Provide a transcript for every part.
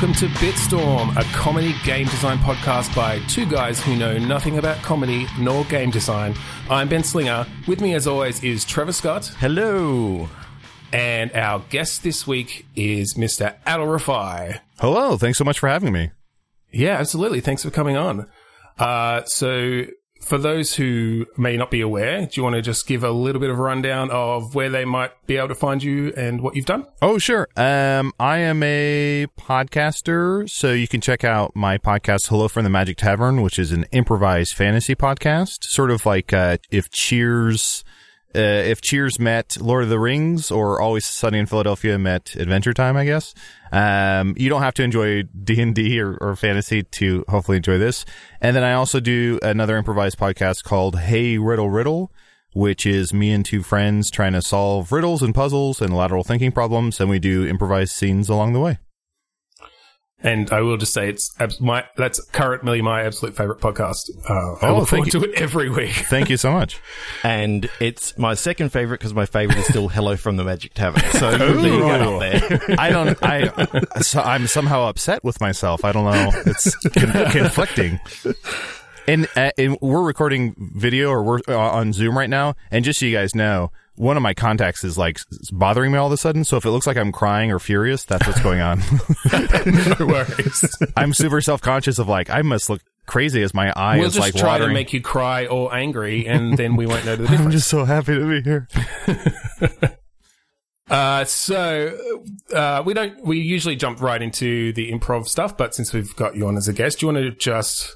welcome to Bitstorm, a comedy game design podcast by two guys who know nothing about comedy nor game design. I'm Ben Slinger. With me, as always, is Trevor Scott. Hello. And our guest this week is Mr. Adal Rifai. Hello. Thanks so much for having me. Yeah, absolutely. Thanks for coming on. Uh, so, for those who may not be aware, do you want to just give a little bit of a rundown of where they might be able to find you and what you've done? Oh, sure. Um, I am a podcaster, so you can check out my podcast, Hello from the Magic Tavern, which is an improvised fantasy podcast, sort of like uh, if Cheers. Uh, if Cheers met Lord of the Rings or Always Sunny in Philadelphia met Adventure Time, I guess. Um, you don't have to enjoy D and D or fantasy to hopefully enjoy this. And then I also do another improvised podcast called Hey Riddle Riddle, which is me and two friends trying to solve riddles and puzzles and lateral thinking problems, and we do improvised scenes along the way. And I will just say it's abs- my that's currently my absolute favorite podcast. Uh, I Oh, look thank forward to it every week. Thank you so much. And it's my second favorite because my favorite is still Hello from the Magic Tavern. So really Ooh. get up there. I don't. I. So I'm somehow upset with myself. I don't know. It's con- conflicting. And, uh, and we're recording video or we're uh, on Zoom right now. And just so you guys know, one of my contacts is like bothering me all of a sudden. So if it looks like I'm crying or furious, that's what's going on. no worries. I'm super self conscious of like I must look crazy as my eye we'll is just like try watering. to make you cry or angry, and then we won't know the difference. I'm just so happy to be here. Uh, so uh, we don't. We usually jump right into the improv stuff, but since we've got you on as a guest, do you want to just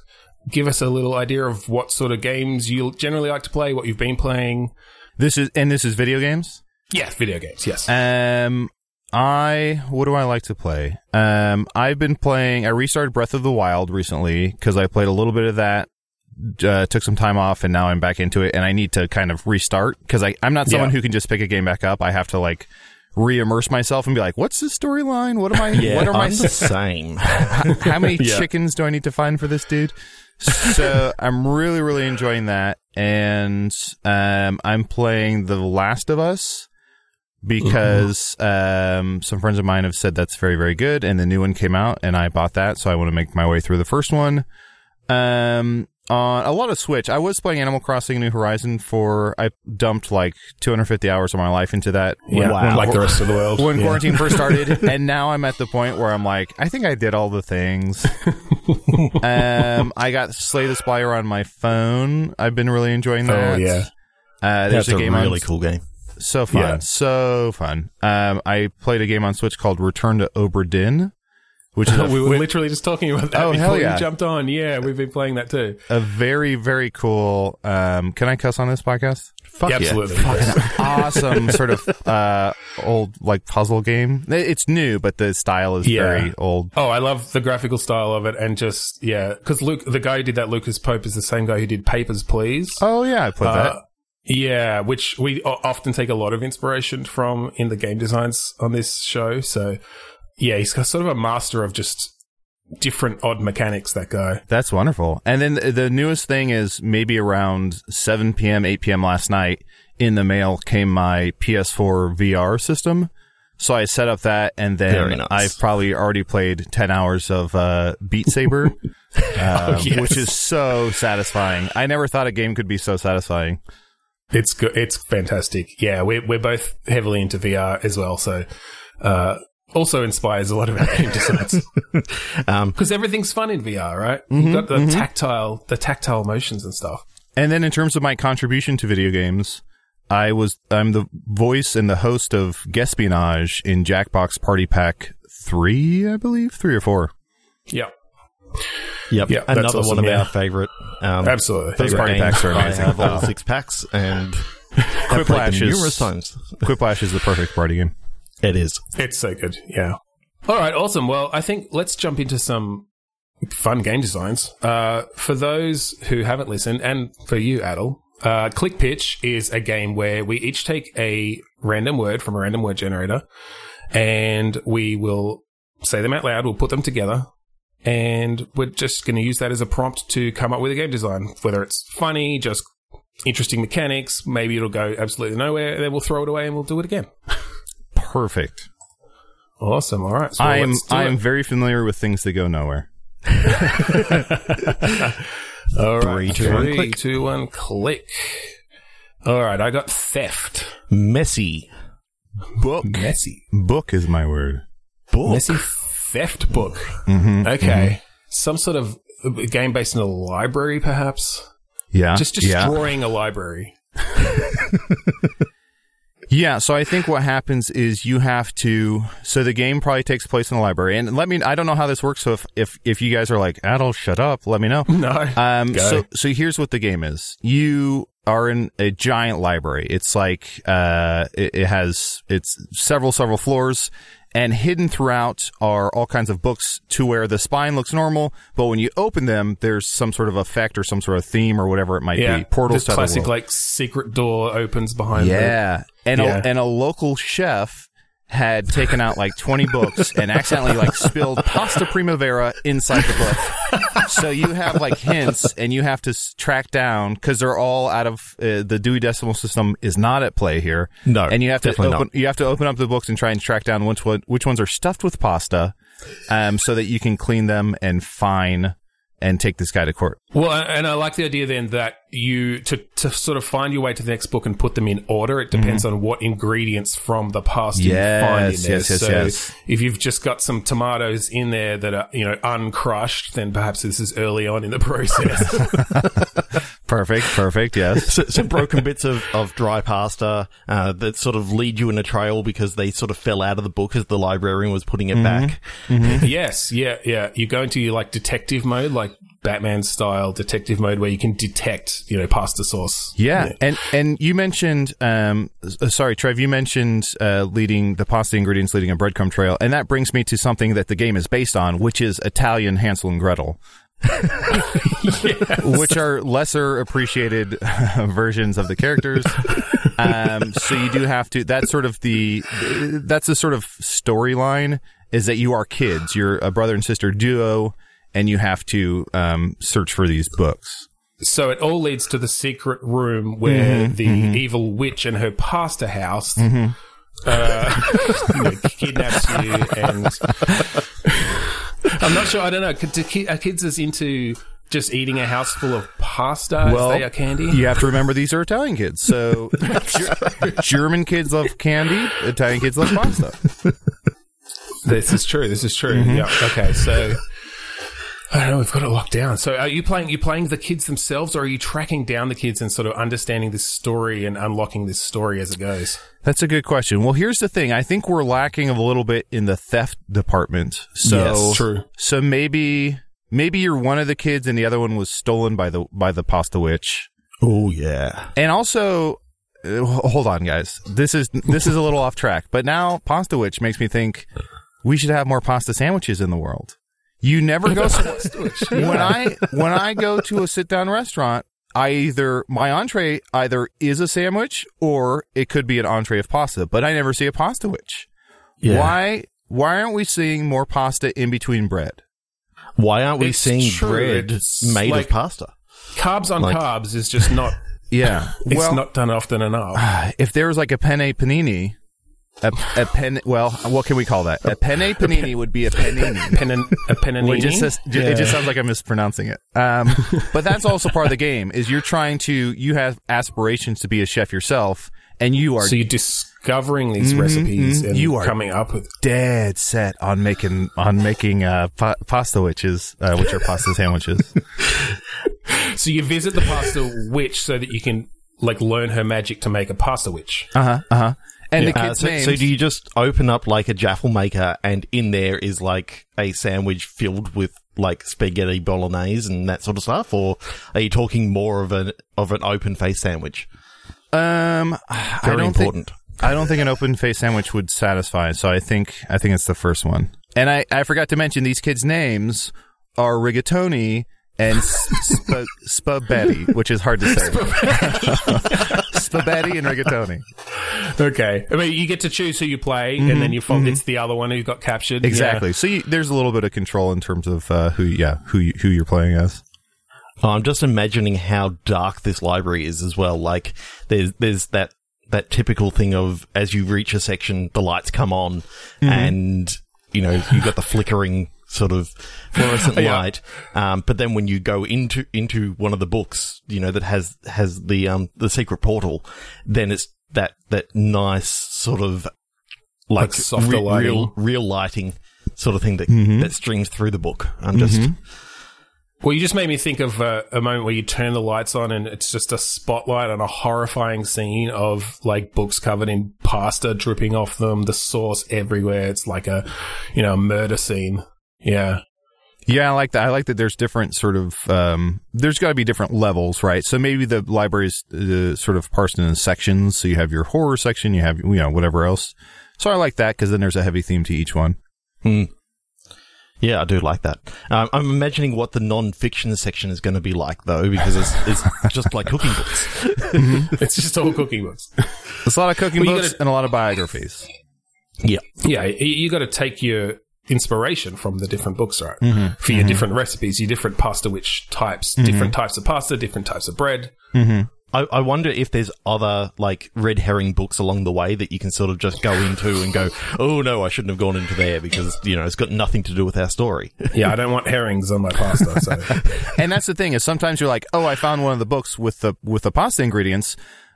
give us a little idea of what sort of games you generally like to play, what you've been playing? This is and this is video games. Yes, video games. Yes. Um, I what do I like to play? Um, I've been playing. I restarted Breath of the Wild recently because I played a little bit of that. Uh, took some time off and now I'm back into it and I need to kind of restart because I I'm not someone Yeah. who can just pick a game back up. I have to like re-immerse myself and be like, what's the storyline? What am I? Yeah, what are my? I'm the same. how many Yeah. chickens do I need to find for this dude? So I'm really, really enjoying that, and um, I'm playing The Last of Us because um, some friends of mine have said that's very, very good, and the new one came out, and I bought that, so I want to make my way through the first one. Um, on a lot of Switch, I was playing Animal Crossing: New Horizon for I dumped like 250 hours of my life into that. yeah, Wow. like the rest of the world. when Yeah. quarantine first started, and now I'm at the point where I'm like, I think I did all the things. um, I got Slay the Spire on my phone. I've been really enjoying that. Oh yeah. uh, there's That's a a game really on cool game. so fun, Yeah. so fun. Um, I played a game on Switch called Return to Obra Dinn, which is we were literally just talking about that Oh, before hell yeah. you jumped on. Yeah, we've been playing that too. a very, very cool. Um, can I cuss on this podcast? Fuck Yeah, yeah. absolutely. awesome sort of uh old like puzzle game. It's new, but the style is Yeah. very old. Oh, I love the graphical style of it, and just yeah, because Luke, the guy who did that, Lucas Pope, is the same guy who did Papers, Please. Oh yeah, I played Uh, that. yeah, which we often take a lot of inspiration from in the game designs on this show. So, yeah, he's got sort of a master of just different odd mechanics. That guy. That's wonderful. And then the, the newest thing is maybe around 7 p.m., 8 p.m. last night in the mail came my PS4 VR system. So I set up that and then nice. I've probably already played 10 hours of uh, Beat Saber, um, yes. which is so satisfying. I never thought a game could be so satisfying. It's good. It's fantastic. Yeah, we're we're both heavily into VR as well. So, uh, also inspires a lot of our game designs Um, because everything's fun in VR, right? Mm-hmm, You've got the tactile, the tactile motions and stuff. And then in terms of my contribution to video games, I was I'm the voice and the host of Guespionage in Jackbox Party Pack 3, I believe, 3 or 4. Yeah, yep. Yeah, Another awesome, one of yeah. our favorite. Um, absolutely. favorite party packs are amazing. I have all Oh. the six packs and played Quiplash them is- numerous times. Quiplash is the perfect party game. It is. It's so good. Yeah. All right. Awesome. Well, I think let's jump into some fun game designs. Uh, for those who haven't listened, and for you, Adal, uh, Click Pitch is a game where we each take a random word from a random word generator, and we will say them out loud. We'll put them together, and we're just going to use that as a prompt to come up with a game design. Whether it's funny, just interesting mechanics, maybe it'll go absolutely nowhere, and then we'll throw it away and we'll do it again. Perfect. Awesome. All right. So I am I am very familiar with things that go nowhere. All right. Three, two, one, Three, click. two, one, click. All right. I got theft. Messy. Book. Messy. Book is my word. Book. Messy theft book. Mm-hmm. Okay. Some sort of game based in a library, perhaps. Yeah. Just yeah. destroying a library. Yeah, so I think what happens is you have to. So the game probably takes place in the library, and let me. I don't know how this works. So if if if you guys are like, "Adult, shut up," let me know. No. Um. Go. So so here's what the game is. You are in a giant library. It's like uh, it, it has it's several several floors, and hidden throughout are all kinds of books to where the spine looks normal, but when you open them, there's some sort of effect or some sort of theme or whatever it might yeah. be. Portals This classic, like, secret door opens behind Yeah. And Yeah. a and a local chef had taken out like 20 books and accidentally like spilled pasta primavera inside the book. so you have like hints and you have to s- track down cuz they're all out of uh, the Dewey Decimal System is not at play here. No, And you have to open you have to open up the books and try and track down which one which ones are stuffed with pasta um so that you can clean them and fine and take this guy to court. Well, and I like the idea then that you to to sort of find your way to the next book and put them in order. It depends on what ingredients from the past you find in there. yes, yes, so yes. if you've just got some tomatoes in there that are you know uncrushed, then perhaps this is early on in the process. Perfect, perfect, yes. So, some broken bits of, of dry pasta uh, that sort of lead you in a trail because they sort of fell out of the book as the librarian was putting it back. yes, yeah, yeah. You go into your like detective mode, like Batman style detective mode, where you can detect you know pasta sauce. Yeah, and and you mentioned, um, uh, sorry, Trev, you mentioned uh, leading the pasta ingredients leading a breadcrumb trail, and that brings me to something that the game is based on, which is Italian Hansel and Gretel, which are lesser appreciated versions of the characters. um, so you do have to. That's sort of the. That's the sort of storyline is that you are kids. You're a brother and sister duo, and you have to um, search for these books. So it all leads to the secret room where the evil witch and her pasta house uh, you know, kidnaps you. And I'm not sure. I don't know. Could- do ki- Are kids as into just eating a house full of pasta as they are candy? You have to remember these are Italian kids. So German kids love candy, Italian kids love pasta. This is true. This is true. Yeah. Okay. So. I don't know. We've got it locked down. So, are you playing? You're playing the kids themselves, or are you tracking down the kids and sort of understanding this story and unlocking this story as it goes? That's a good question. Well, here's the thing. I think we're lacking a little bit in the theft department. So, Yes, true. So maybe maybe you're one of the kids and the other one was stolen by the by the pasta witch. Oh, yeah. And also, uh, hold on, guys. This is this is a little off track, but now pasta witch makes me think we should have more pasta sandwiches in the world. You never go when I when I go to a sit down restaurant. I either my entree either is a sandwich or it could be an entree of pasta, but I never see a pasta witch. Yeah. Why why aren't we seeing more pasta in between bread? Why aren't we It's seeing true. bread It's made like- of pasta? Carbs on Like- carbs is just not. Yeah, It's well, not done often enough. if there was like a penne panini, a, a pen. Well, what can we call that? A penne panini would be a panini. Penin, a penanini. Well, it just says, ju- it just sounds like I'm mispronouncing it. Um, but that's also part of the game. Is you're trying to you have aspirations to be a chef yourself, and you are so you're discovering these recipes mhm. and You are- coming up with. dead set on making on making uh, pa- pasta witches, uh, which are pasta sandwiches. So you visit the pasta witch so that you can like learn her magic to make a pasta witch. Uh huh. Uh huh. And the Uh, so, names. so do you just open up like a jaffle maker and in there is like a sandwich filled with like spaghetti bolognese and that sort of stuff, or are you talking more of an of an open face sandwich? um, I Very don't important. Think, I don't think an open face sandwich would satisfy. So I think I think it's the first one. And I I forgot to mention these kids' names are rigatoni and sp- spabetti, which is hard to say. spabetti and rigatoni. Okay. I mean, you get to choose who you play, and then mm-hmm. you follow. It's mm-hmm. the other one who got captured. Exactly. So you, there's a little bit of control in terms of uh, who, yeah, who you, who you're playing as. Oh, I'm just imagining how dark this library is as well. Like there's there's that that typical thing of as you reach a section, the lights come on, mm-hmm. and you know you've got the flickering sort of fluorescent Yeah. light. Um, but then when you go into into one of the books, you know that has has the um the secret portal, then it's that that nice sort of like Like softer re- lighting. real real lighting sort of thing that Mm-hmm. that streams through the book. I'm just Well, you just made me think of uh, a moment where you turn the lights on and it's just a spotlight on a horrifying scene of like books covered in pasta dripping off them, the sauce everywhere. It's like a, you know, a murder scene. Yeah. Yeah, I like that. I like that. There's different sort of. Um, there's got to be different levels, right? So maybe the library's uh, sort of parsed into sections. So you have your horror section, you have you know whatever else. So I like that because then there's a heavy theme to each one. Hmm. Yeah, I do like that. Um, I'm imagining what the non-fiction section is going to be like, though, because it's, it's just like cooking books. It's just all cooking books. There's a lot of cooking Well, books gotta- and a lot of biographies. Yeah, Yeah. You, you got to take your inspiration from the different books, right? Mm-hmm. For your mm-hmm. different recipes, your different pasta which types, mm-hmm. different types of pasta, different types of bread. Mm-hmm. I, I wonder if there's other like red herring books along the way that you can sort of just go into and go, oh no, I shouldn't have gone into there because you know it's got nothing to do with our story. Yeah. I don't want herrings on my pasta. So. and that's the thing is sometimes you're like, oh, I found one of the books with the with the pasta ingredients,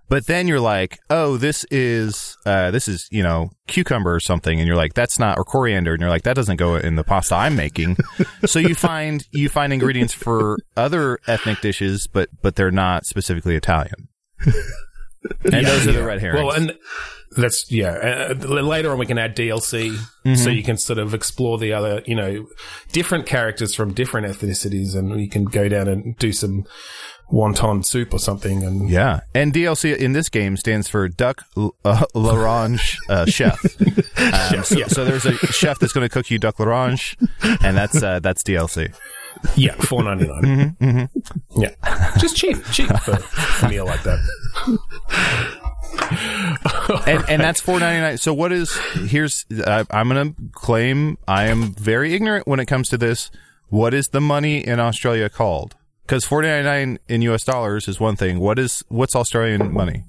but then you're like, oh, this is uh, this is you know cucumber or something, and you're like, that's not or coriander, and you're like, that doesn't go in the pasta I'm making. so you find you find ingredients for other ethnic dishes, but but they're not specifically Italian. and those are the red herrings. Well, and that's yeah. Uh, later on, we can add DLC, Mm-hmm. so you can sort of explore the other, you know, different characters from different ethnicities, and you can go down and do some wonton soup or something. And Yeah, and DLC in this game stands for Duck uh, L'Orange uh, Chef. Um, so, so there's a chef that's going to cook you Duck L'Orange, and that's uh, that's DLC. yeah, four ninety nine. Mm-hmm, Yeah, just cheap, cheap for a meal like that. and and that's four ninety nine. So what is here's I, I'm going to claim I am very ignorant when it comes to this. What is the money in Australia called? Because four ninety nine in U.S. dollars is one thing. What is what's Australian money?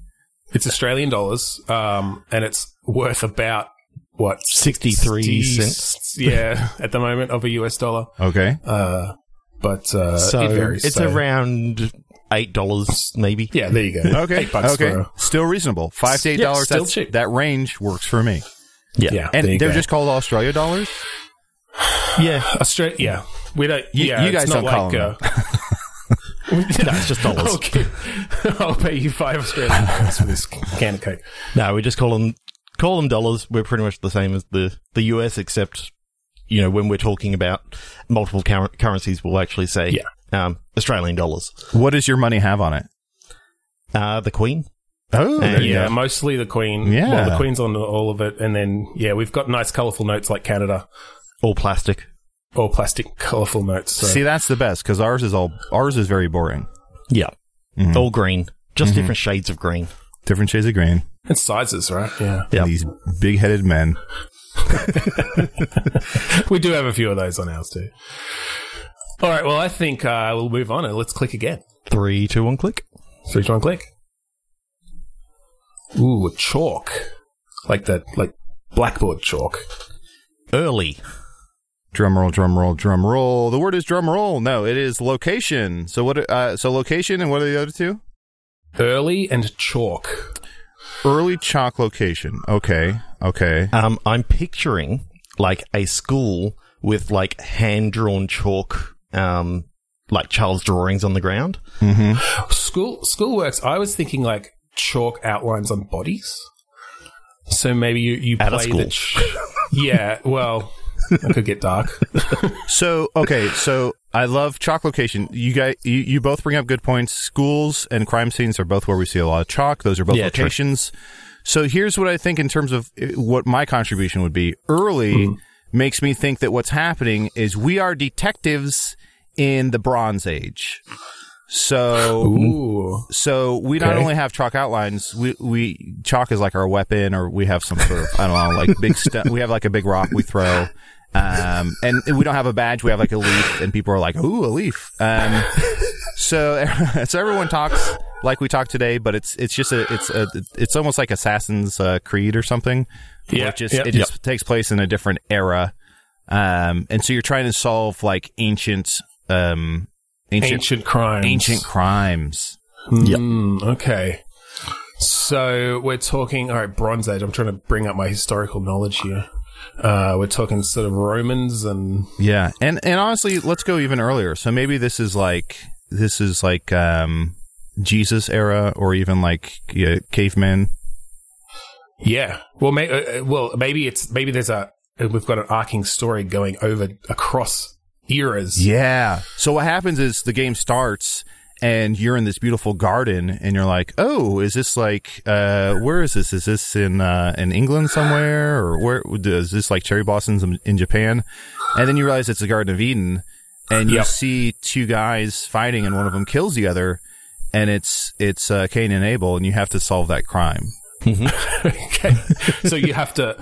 It's Australian dollars, um, and it's worth about what 63 cents. Yeah, at the moment of a US dollar. Okay, Uh, but uh, so it varies. it's so- around eight dollars, maybe. Yeah, there you go. okay, Eight bucks okay. for a- Still reasonable. Five to eight Yeah, dollars. still cheap. That range works for me. Yeah, yeah, And they're go. just called Australia dollars. yeah. Australia. Yeah, we don't. You- yeah, you guys it's not don't call like. them Uh, no, it's just dollars. okay, I'll pay you five Australian dollars for this can of Coke. No, we just call them call them dollars. We're pretty much the same as the the US, except you know when we're talking about multiple cur- currencies, we'll actually say Yeah. um, Australian dollars. What does your money have on it? Uh, the Queen. Oh, there you Yeah, go. mostly the Queen. Yeah. well, the Queen's on all of it, and then yeah, we've got nice, colourful notes like Canada, all plastic. All plastic, colourful notes. So. See, that's the best because ours is all ours is very boring. Yeah, Mhm. all green, just different shades of green. Different shades of green. and sizes, right? Yeah, Yeah. These big-headed men. we do have a few of those on ours too. All right, well, I think uh, we'll move on and let's click again. Three, two, one, click. Three, two, one, click. Ooh, chalk, like that, like blackboard chalk. Early. Drum roll, drum roll, drum roll. The word is drum roll. No, it is location. So what? Uh, so location and what are the other two? Early and chalk. Early chalk location. Okay, okay. Um, I'm picturing like a school with like hand drawn chalk, um, like child's drawings on the ground. Mm-hmm. School school works. I was thinking like chalk outlines on bodies. So maybe you you At a play the ch- yeah. Well, that could get dark. So okay, so I love chalk location. You guys, you, you both bring up good points. Schools and crime scenes are both where we see a lot of chalk. Those are both Yeah, true. locations. So here's what I think in terms of uh, what my contribution would be. Early makes me think that what's happening is we are detectives in the Bronze Age. So Ooh. so we not Okay. only have chalk outlines, we we chalk is like our weapon, or we have some sort of I don't know, like big stuff. We have like a big rock we throw, um, and we don't have a badge. We have like a leaf, and people are like, "Ooh, a leaf." Um, so so everyone talks like we talked today, but it's it's just a it's a it's almost like Assassin's uh, Creed or something. where Yeah, it just yeah. it just takes place in a different era, um, and so you're trying to solve like ancient um ancient Ancient crimes. ancient crimes. Mm, okay. So we're talking, all right, Bronze Age. I'm trying to bring up my historical knowledge here. Uh, we're talking sort of Romans and Yeah, and and honestly, let's go even earlier. So maybe this is like this is like um Jesus era, or even like yeah, cavemen. yeah. Well, may, uh, uh, well, maybe it's maybe there's a we've got an arcing story going over across eras. Yeah. So what happens is the game starts and you're in this beautiful garden and you're like, "Oh, is this like uh where is this? Is this in uh in England somewhere or where is this like cherry blossoms in, in Japan?" And then you realize it's the Garden of Eden and you Yep. see two guys fighting and one of them kills the other and it's it's uh, Cain and Abel and you have to solve that crime. okay. So you have to.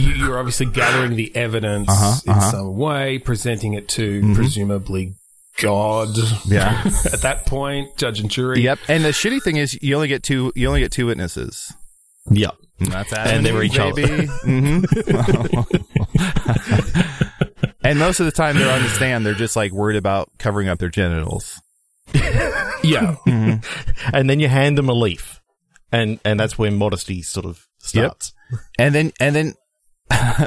You, you're obviously gathering the evidence Uh-huh, in uh-huh. Mm-hmm. some way, presenting it to presumably God. Yeah. At that point, judge and jury. yep. And the shitty thing is you only get two you only get two witnesses. Yep. And that's And they were each other. baby. Mhm. and most of the time they're on the stand, they're just like worried about covering up their genitals. Yeah. And then you hand them a leaf. And and that's where modesty sort of starts. And then and then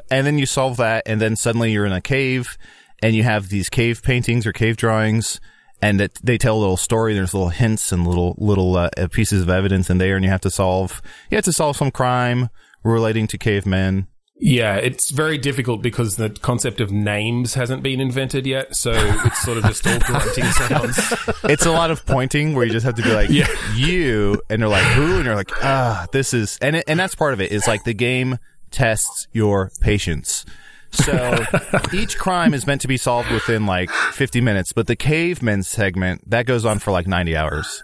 and then you solve that and then suddenly you're in a cave and you have these cave paintings or cave drawings and that they tell a little story there's little hints and little little uh, pieces of evidence in there and you have to solve you have to solve some crime relating to cavemen Yeah, it's very difficult because the concept of names hasn't been invented yet, so it's sort of just all grunting sounds. it's a lot of pointing where you just have to be like Yeah. you and they're like who and you're like ah this is and it, and that's part of it is like the game tests your patience so each crime is meant to be solved within like 50 minutes but the cavemen segment that goes on for like 90 hours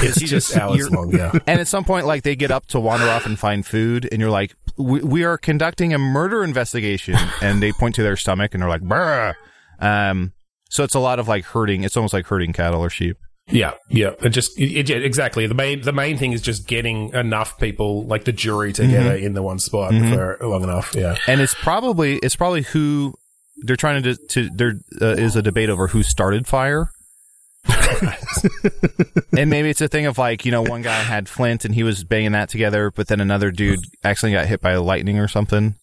It's just hours long, yeah. and at some point like they get up to wander off and find food and you're like we, we are conducting a murder investigation and they point to their stomach and they're like Brr. um so it's a lot of like herding it's almost like herding cattle or sheep Yeah, yeah. It just it, exactly. The main the main thing is just getting enough people, like the jury, together mm-hmm. in the one spot mm-hmm. for long enough. Yeah. and it's probably it's probably who they're trying to to there uh, is a debate over who started fire. and maybe it's a thing of like you know one guy had flint and he was banging that together, but then another dude accidentally got hit by lightning or something.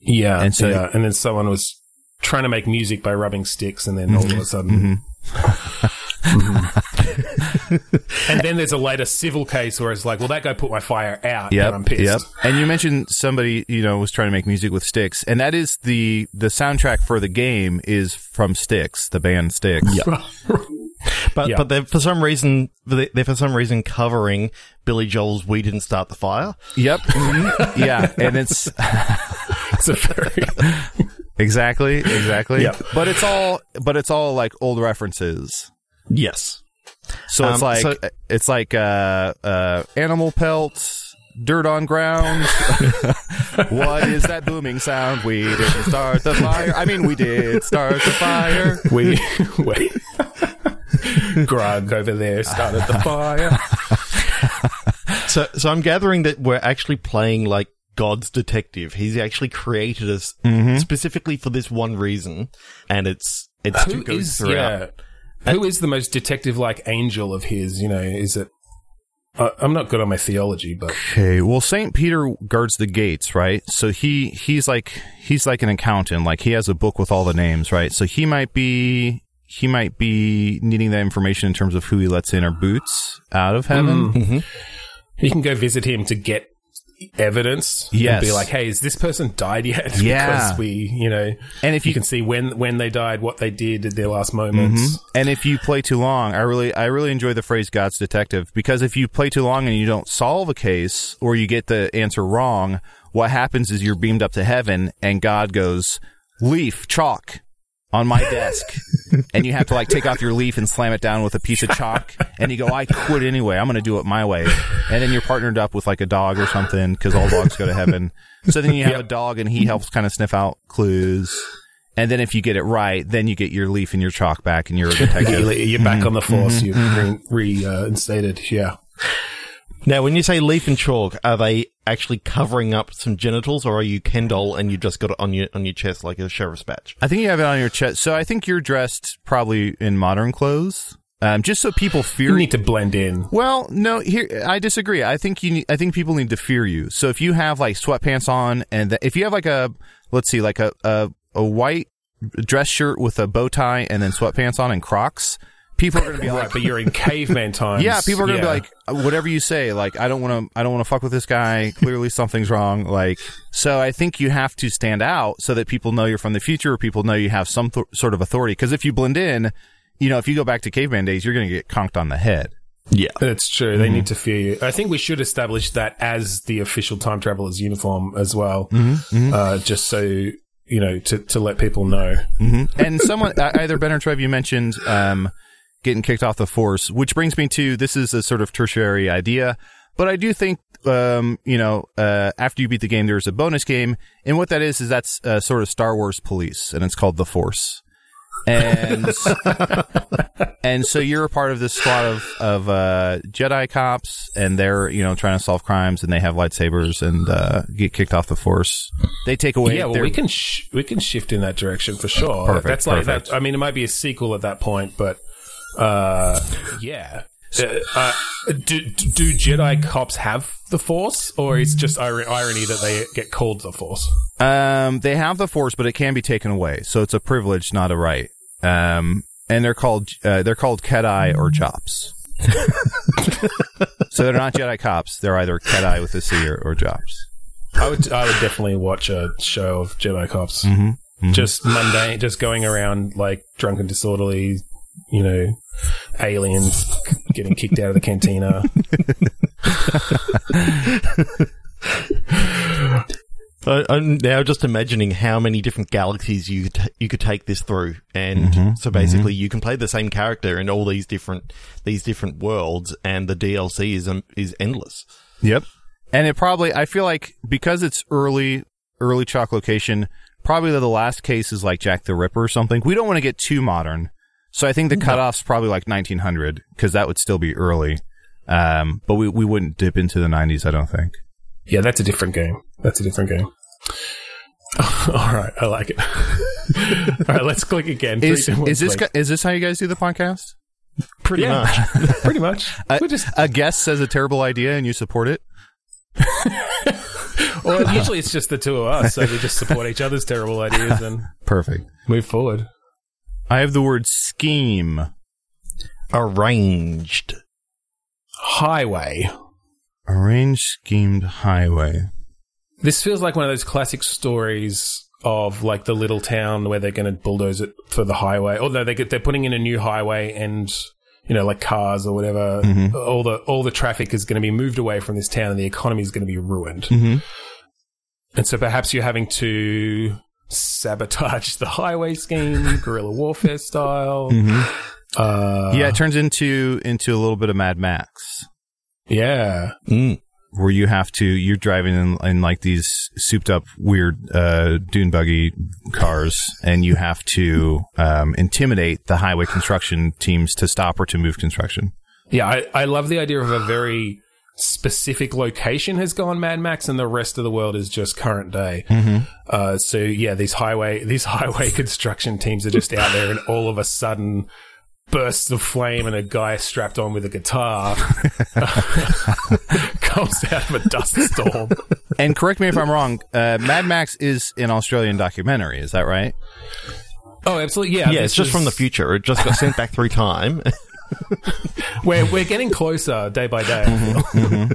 Yeah, And so- yeah. and then someone was trying to make music by rubbing sticks, and then all of a sudden, mm-hmm. and then there's a later civil case where it's like, well, that guy put my fire out, Yep, and I'm pissed. yep. And you mentioned somebody you know was trying to make music with Sticks, and that is the the soundtrack for the game is from Styx, the band Styx. But Yeah. but they're for some reason they're they're for some reason covering Billy Joel's "We Didn't Start the Fire." Yep. Mhm. yeah, and it's It's a very exactly exactly. Yep. But it's all but it's all like old references. Yes. So it's Um, like so- it's like uh, uh, animal pelt, dirt on ground. what is that booming sound? We didn't start the fire. I mean, we did start the fire. we wait. Grug over there started the fire. So so I'm gathering that we're actually playing like God's detective. He's actually created us Mm-hmm. specifically for this one reason, and it's it's to Who go is throughout. yeah? Who is the most detective-like angel of his? You know, is it? Uh, I'm not good on my theology, but Okay, well, Saint Peter guards the gates, right? So he he's like he's like an accountant. Like he has a book with all the names, right? So he might be he might be needing that information in terms of who he lets in or boots out of heaven. you can go visit him to get evidence. Yes. and be like, hey, has this person died yet? Yeah. because we, you know, And if you you can see when when they died, what they did at their last moments. Mm-hmm. And if you play too long, I really, I really enjoy the phrase "God's detective" because if you play too long and you don't solve a case or you get the answer wrong, what happens is you're beamed up to heaven and God goes, "Leaf chalk on my desk," and you have to like take off your leaf and slam it down with a piece of chalk, and you go, "I quit anyway. I'm going to do it my way." And then you're partnered up with like a dog or something because all dogs go to heaven. So then you have Yep. a dog and he helps kind of sniff out clues. And then if you get it right, then you get your leaf and your chalk back, and you're a detective. You're back on the mm-hmm. force. You're mm-hmm. re- reinstated. Uh, yeah. Now, when you say leaf and chalk, are they actually covering up some genitals, or are you Kendall and you just got it on your on your chest like a sheriff's badge? I think you have it on your chest. So I think you're dressed probably in modern clothes, um, just so people fear You need to blend in. Well, no, here I disagree. I think you. Need, I think people need to fear you. So if you have like sweatpants on, and th- if you have like a, let's see, like a, a a white dress shirt with a bow tie and then sweatpants on and Crocs, people are going to be Right, like, but you're in caveman times. yeah, people are going to Yeah. be like, "Uh, whatever you say. Like, I don't want to. I don't want to fuck with this guy. Clearly, something's wrong. Like, so I think you have to stand out so that people know you're from the future, or people know you have some th- sort of authority. Because if you blend in, you know, if you go back to caveman days, you're going to get conked on the head. Yeah. That's true. They need to fear you. I think we should establish that as the official time traveler's uniform as well, Uh, just so you know to to let people know. and someone either Ben or Trev, you mentioned um, getting kicked off the force, which brings me to this is a sort of tertiary idea, but I do think um, you know uh, after you beat the game, there's a bonus game, and what that is is that's uh, sort of Star Wars Police, and it's called the Force. And and so you're a part of this squad of of uh, Jedi cops, and they're you know trying to solve crimes, and they have lightsabers and uh, get kicked off the Force. They take away. yeah, well, their- we can sh- we can shift in that direction for sure. Perfect, That's like perfect. that. I mean, it might be a sequel at that point, but uh, yeah. Uh, do, do Jedi cops have the Force, or is just ir- irony that they get called the Force? Um, they have the force, but it can be taken away. So it's a privilege, not a right. Um, and they're called uh, they're called Kedai or Chops. so they're not Jedi cops. They're either Kedai with a C or, or Chops. I would I would definitely watch a show of Jedi cops. Mm-hmm. Just mundane, just going around like drunk and disorderly, you know, aliens getting kicked out of the cantina. I, I'm now just imagining how many different galaxies you could t- you could take this through, and Mm-hmm. so basically you can play the same character in all these different these different worlds, and the DLC is um, is endless. Yep. And it probably I feel like because it's early early chalk location, probably the last case is like Jack the Ripper or something. We don't want to get too modern. So I think the cutoff's probably like 1900 because that would still be early. Um, but we, we wouldn't dip into the 90s, I don't think. Yeah, that's a different game. That's a different game. All right, I like it. All right, let's click again. Three, Is, two, one, is this click. is this how you guys do the podcast? Pretty Yeah. much. pretty much? We're just A guest says a terrible idea and you support it. well, usually it's just the two of us, so we just support each other's terrible ideas and Perfect. move forward. I have the word scheme. Arranged. Highway. Arranged schemed highway. This feels like one of those classic stories of like the little town where they're going to bulldoze it for the highway. Although they get, they're putting in a new highway and you know like cars or whatever, all the all the traffic is going to be moved away from this town and the economy is going to be ruined. Mhm. And so perhaps you're having to sabotage the highway scheme, guerrilla warfare style. Uh, yeah, it turns into into a little bit of Mad Max. yeah. Mm. where you have to you're driving in, in like these souped up weird uh, dune buggy cars and you have to um, intimidate the highway construction teams to stop or to move construction Yeah, I, I love the idea of a very specific location has gone Mad Max, and the rest of the world is just current day. Uh, so yeah, these highway these highway construction teams are just out there, and all of a sudden. Bursts of flame and a guy strapped on with a guitar comes out of a dust storm. and correct me if i'm wrong uh, mad max is an australian documentary is that right Oh, absolutely! Yeah, Yeah, it's just is- from the future. It just got sent back through time. We're we're getting closer day by day. I feel.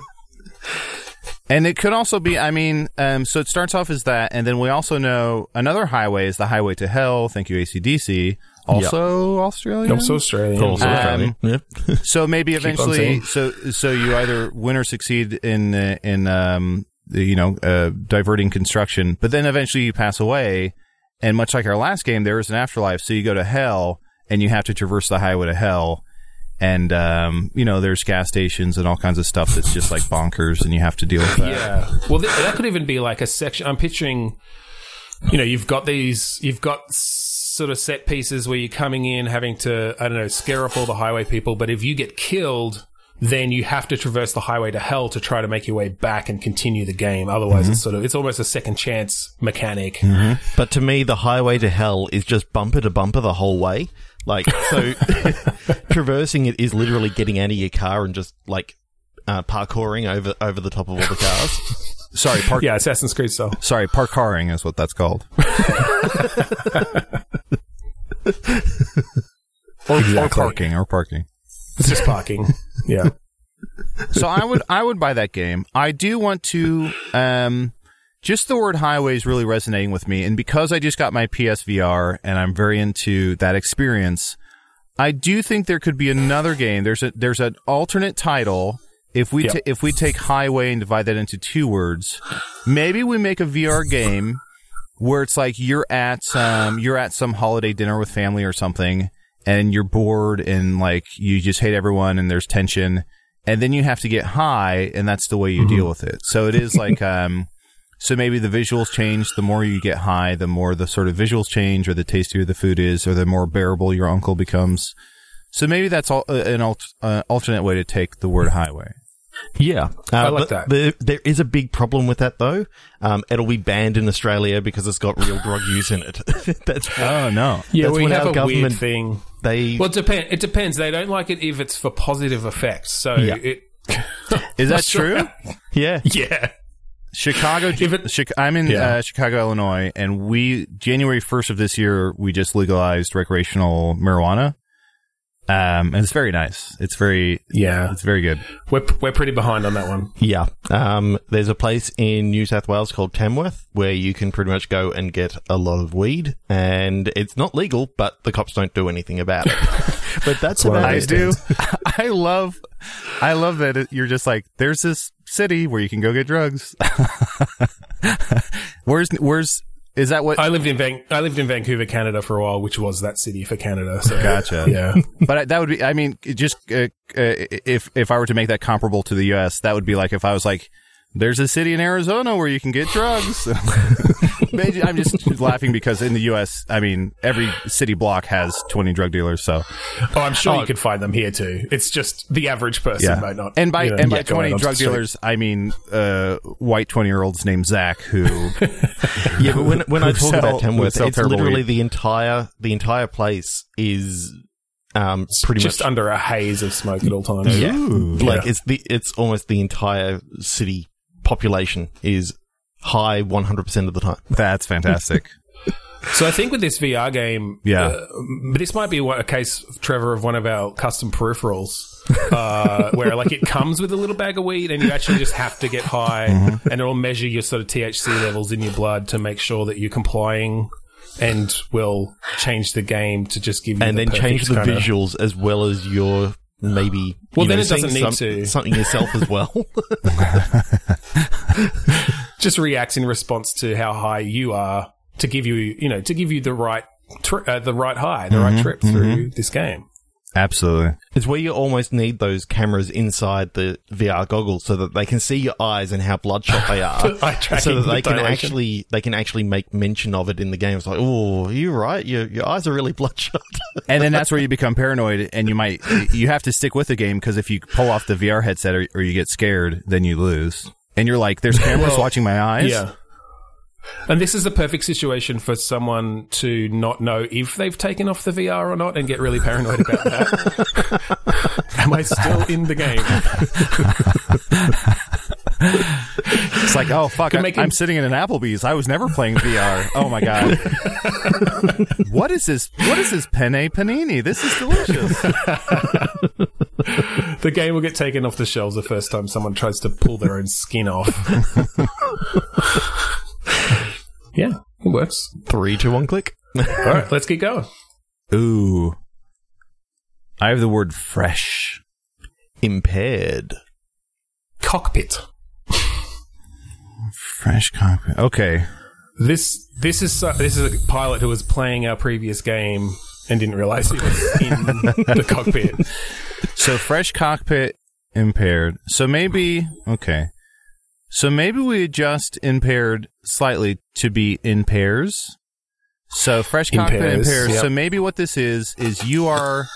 and it could also be i mean um, so it starts off as that and then we also know another highway is the highway to hell thank you acdc also australia I'm so Australian. Also Um, Australian. Yep. So maybe eventually, so so you either win or succeed in uh, in um the, you know uh, diverting construction, but then eventually you pass away, and much like our last game, there is an afterlife. So you go to hell, and you have to traverse the highway to hell, and um you know there's gas stations and all kinds of stuff that's just like bonkers, and you have to deal with that. Yeah. Well, th- that could even be like a section. I'm picturing you know, you've got these, you've got sort of set pieces where you're coming in having to, I don't know, scare off all the highway people. But if you get killed, then you have to traverse the highway to hell to try to make your way back and continue the game. Otherwise, it's sort of, it's almost a second chance mechanic. But to me, the highway to hell is just bumper to bumper the whole way. Like, so traversing it is literally getting out of your car and just like uh, parkouring over over the top of all the cars. Sorry, park. Yeah, Assassin's Creed style. Sorry, parkaring is what that's called. or, or parking, or parking. It's just parking. yeah. so I would I would buy that game. I do want to um just the word highway is really resonating with me and because I just got my PSVR and I'm very into that experience, I do think there could be another game. There's a there's an alternate title if we Yeah. ta- if we take highway and divide that into two words, maybe we make a VR game where it's like you're at um you're at some holiday dinner with family or something and you're bored and like you just hate everyone and there's tension and then you have to get high and that's the way you deal with it. So it is like um so maybe the visuals change the more you get high, the more the sort of visuals change or the tastier the food is or the more bearable your uncle becomes. So maybe that's all, uh, an alt, uh, alternate way to take the word highway. Yeah, uh, I like that. There, there is a big problem with that though. Um, it'll be banned in Australia because it's got real drug use in it. That's Oh no. Yeah, That's we what have our a government- weird thing. they. Well, it, depend, it depends. They don't like it if it's for positive effects. So Yeah. it. Is that true? yeah, Yeah. Chicago. It- I'm in Yeah. uh, Chicago, Illinois, and we January 1st of this year we just legalized recreational marijuana. Um, and it's very nice. It's very, Yeah. it's very good. We're, we're pretty behind on that one. yeah. Um, there's a place in New South Wales called Tamworth where you can pretty much go and get a lot of weed, and it's not legal, but the cops don't do anything about it. but that's what I I do. I love, I love that it, you're just like, there's this city where you can go get drugs. where's, where's, is that what? I lived in Van- I lived in Vancouver, Canada for a while, which was that city for Canada. So Gotcha. Yeah. But that would be, I mean, just uh, uh, if if I were to make that comparable to the U.S., that would be like if I was like, "There's a city in Arizona where you can get drugs." Maybe- I'm just laughing because in the U.S., I mean, every city block has 20 drug dealers. So Oh, I'm sure you could find them here too. It's just the average person might not. and by you know, and by 20 drug dealers, I mean uh, white 20 year olds named Zach who Yeah, but when when I talk sell- about Tamworth, it's literally weed. the entire the entire place is um pretty just much under a haze of smoke at all times. yeah, like Yeah. it's the it's almost the entire city population is high 100% of the time. that's fantastic. So I think with this VR game, Yeah. uh, but this might be a case, Trevor, of one of our custom peripherals, uh, where like it comes with a little bag of weed, and you actually just have to get high, Mm-hmm. and it'll measure your sort of THC levels in your blood to make sure that you're complying, and will change the game to just give you And the then change the kinda- visuals as well as your maybe Well, you then know, it doesn't seeing need to. something yourself as well. just reacts in response to how high you are to give you, you know, to give you the right, tri- uh, the right high, the Mm-hmm. right trip through this game. Absolutely. It's where you almost need those cameras inside the VR goggles so that they can see your eyes and how bloodshot they are. Eye tracking, so that they can dilation. actually they can actually make mention of it in the game. It's like, oh, you're right. Your your eyes are really bloodshot. and then that's where you become paranoid and you might you have to stick with the game because if you pull off the VR headset or, or you get scared, then you lose. And you're like, there's cameras watching my eyes. Yeah. And this is the perfect situation for someone to not know if they've taken off the VR or not and get really paranoid about that. Am I still in the game? It's like, oh fuck, I, I'm sitting in an Applebee's. I was never playing VR. Oh my god. what is this? What is this penne panini? This is delicious. The game will get taken off the shelves the first time someone tries to pull their own skin off. yeah, it works. Three, two, one, click. All right, let's keep going. Ooh. I have the word fresh. Impaired. Cockpit. Fresh cockpit. Okay. This this is this is a pilot who was playing our previous game and didn't realize he was in the cockpit. So fresh cockpit impaired. So maybe okay. So maybe we adjust impaired slightly to be in pairs. So fresh cockpit in pairs, pairs. yep. So maybe what this is is you are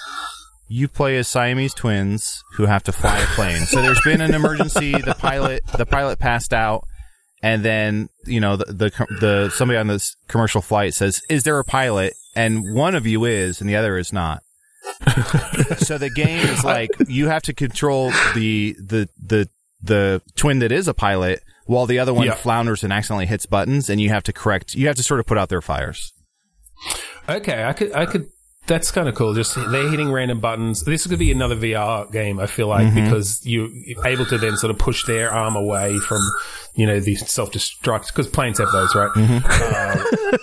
you play as Siamese twins who have to fly a plane. so there's been an emergency. The pilot the pilot passed out, and then you know the the, the somebody on this commercial flight says, "Is there a pilot?" And one of you is, and the other is not. so the game is like you have to control the the the the twin that is a pilot while the other one flounders and accidentally hits buttons and you have to correct you have to sort of put out their fires Okay, I could, I could. That's kind of cool. Just they're hitting random buttons. This could be another VR game. I feel like mm-hmm. because you're able to then sort of push their arm away from, you know, the self destruct because planes have those, right? Mm-hmm. Uh,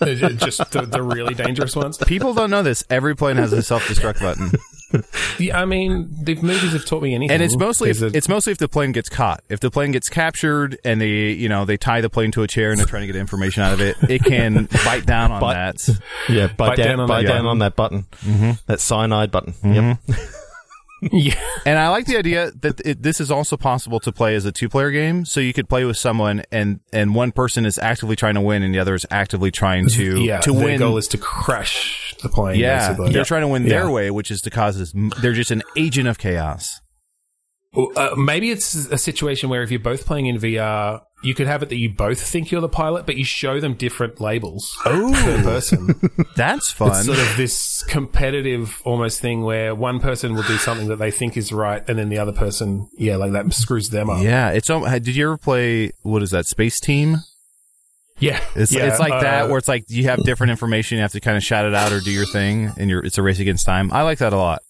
they're just the, the really dangerous ones. people don't know this every plane has a self-destruct button Yeah, I mean, the movies have taught me anything. and it's mostly if, There's a- it's mostly if the plane gets caught if the plane gets captured and they you know they tie the plane to a chair and they're trying to get information out of it it can bite down on But- that Yeah, bite, Bite down, down on bite that down button. on that button. Mm-hmm. That cyanide button. Mm-hmm. Yep. yeah. And I like the idea that it, this is also possible to play as a two-player game. So you could play with someone, and and one person is actively trying to win, and the other is actively trying to yeah, to their win. goal is to crush the plane. yeah, basically. they're trying to win their Yeah. way, which is to cause this. They're just an agent of chaos. Uh, maybe it's a situation where if you're both playing in VR, you could have it that you both think you're the pilot, but you show them different labels Oh, per person. that's fun. It's sort of this competitive almost thing where one person will do something that they think is right, and then the other person, yeah, like that screws them up. yeah, it's. al- Did you ever play what is that Space Team? yeah, It's yeah, it's like uh, that where it's like you have different information, you have to kind of shout it out or do your thing, and you're it's a race against time. I like that a lot.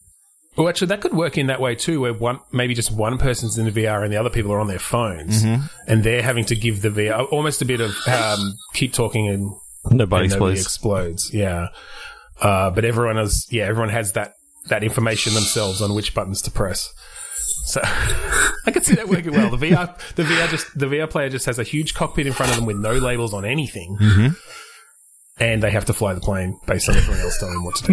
Well, actually, that could work in that way too, where one maybe just one person's in the VR and the other people are on their phones, Mm-hmm. and they're having to give the VR almost a bit of um, keep talking and Nobody and nobody explodes. explodes. Yeah, uh, but everyone has yeah everyone has that that information themselves on which buttons to press. So I could see that working well. The VR the VR just the VR player just has a huge cockpit in front of them with no labels on anything. Mm-hmm. And they have to fly the plane based on everyone else telling them what to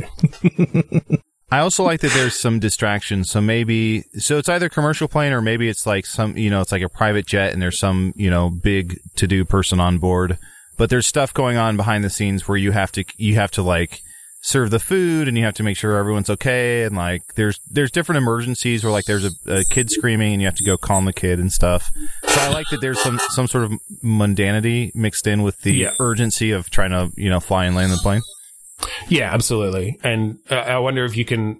do. I also like that there's some distractions. So maybe, so it's either commercial plane or maybe it's like some, you know, it's like a private jet and there's some, you know, big to do person on board. But there's stuff going on behind the scenes where you have to, you have to like serve the food and you have to make sure everyone's okay. And like there's, there's different emergencies where like there's a, a kid screaming and you have to go calm the kid and stuff. So I like that there's some, some sort of mundanity mixed in with the Yeah. urgency of trying to, you know, fly and land the plane. Yeah, absolutely. And uh, I wonder if you can.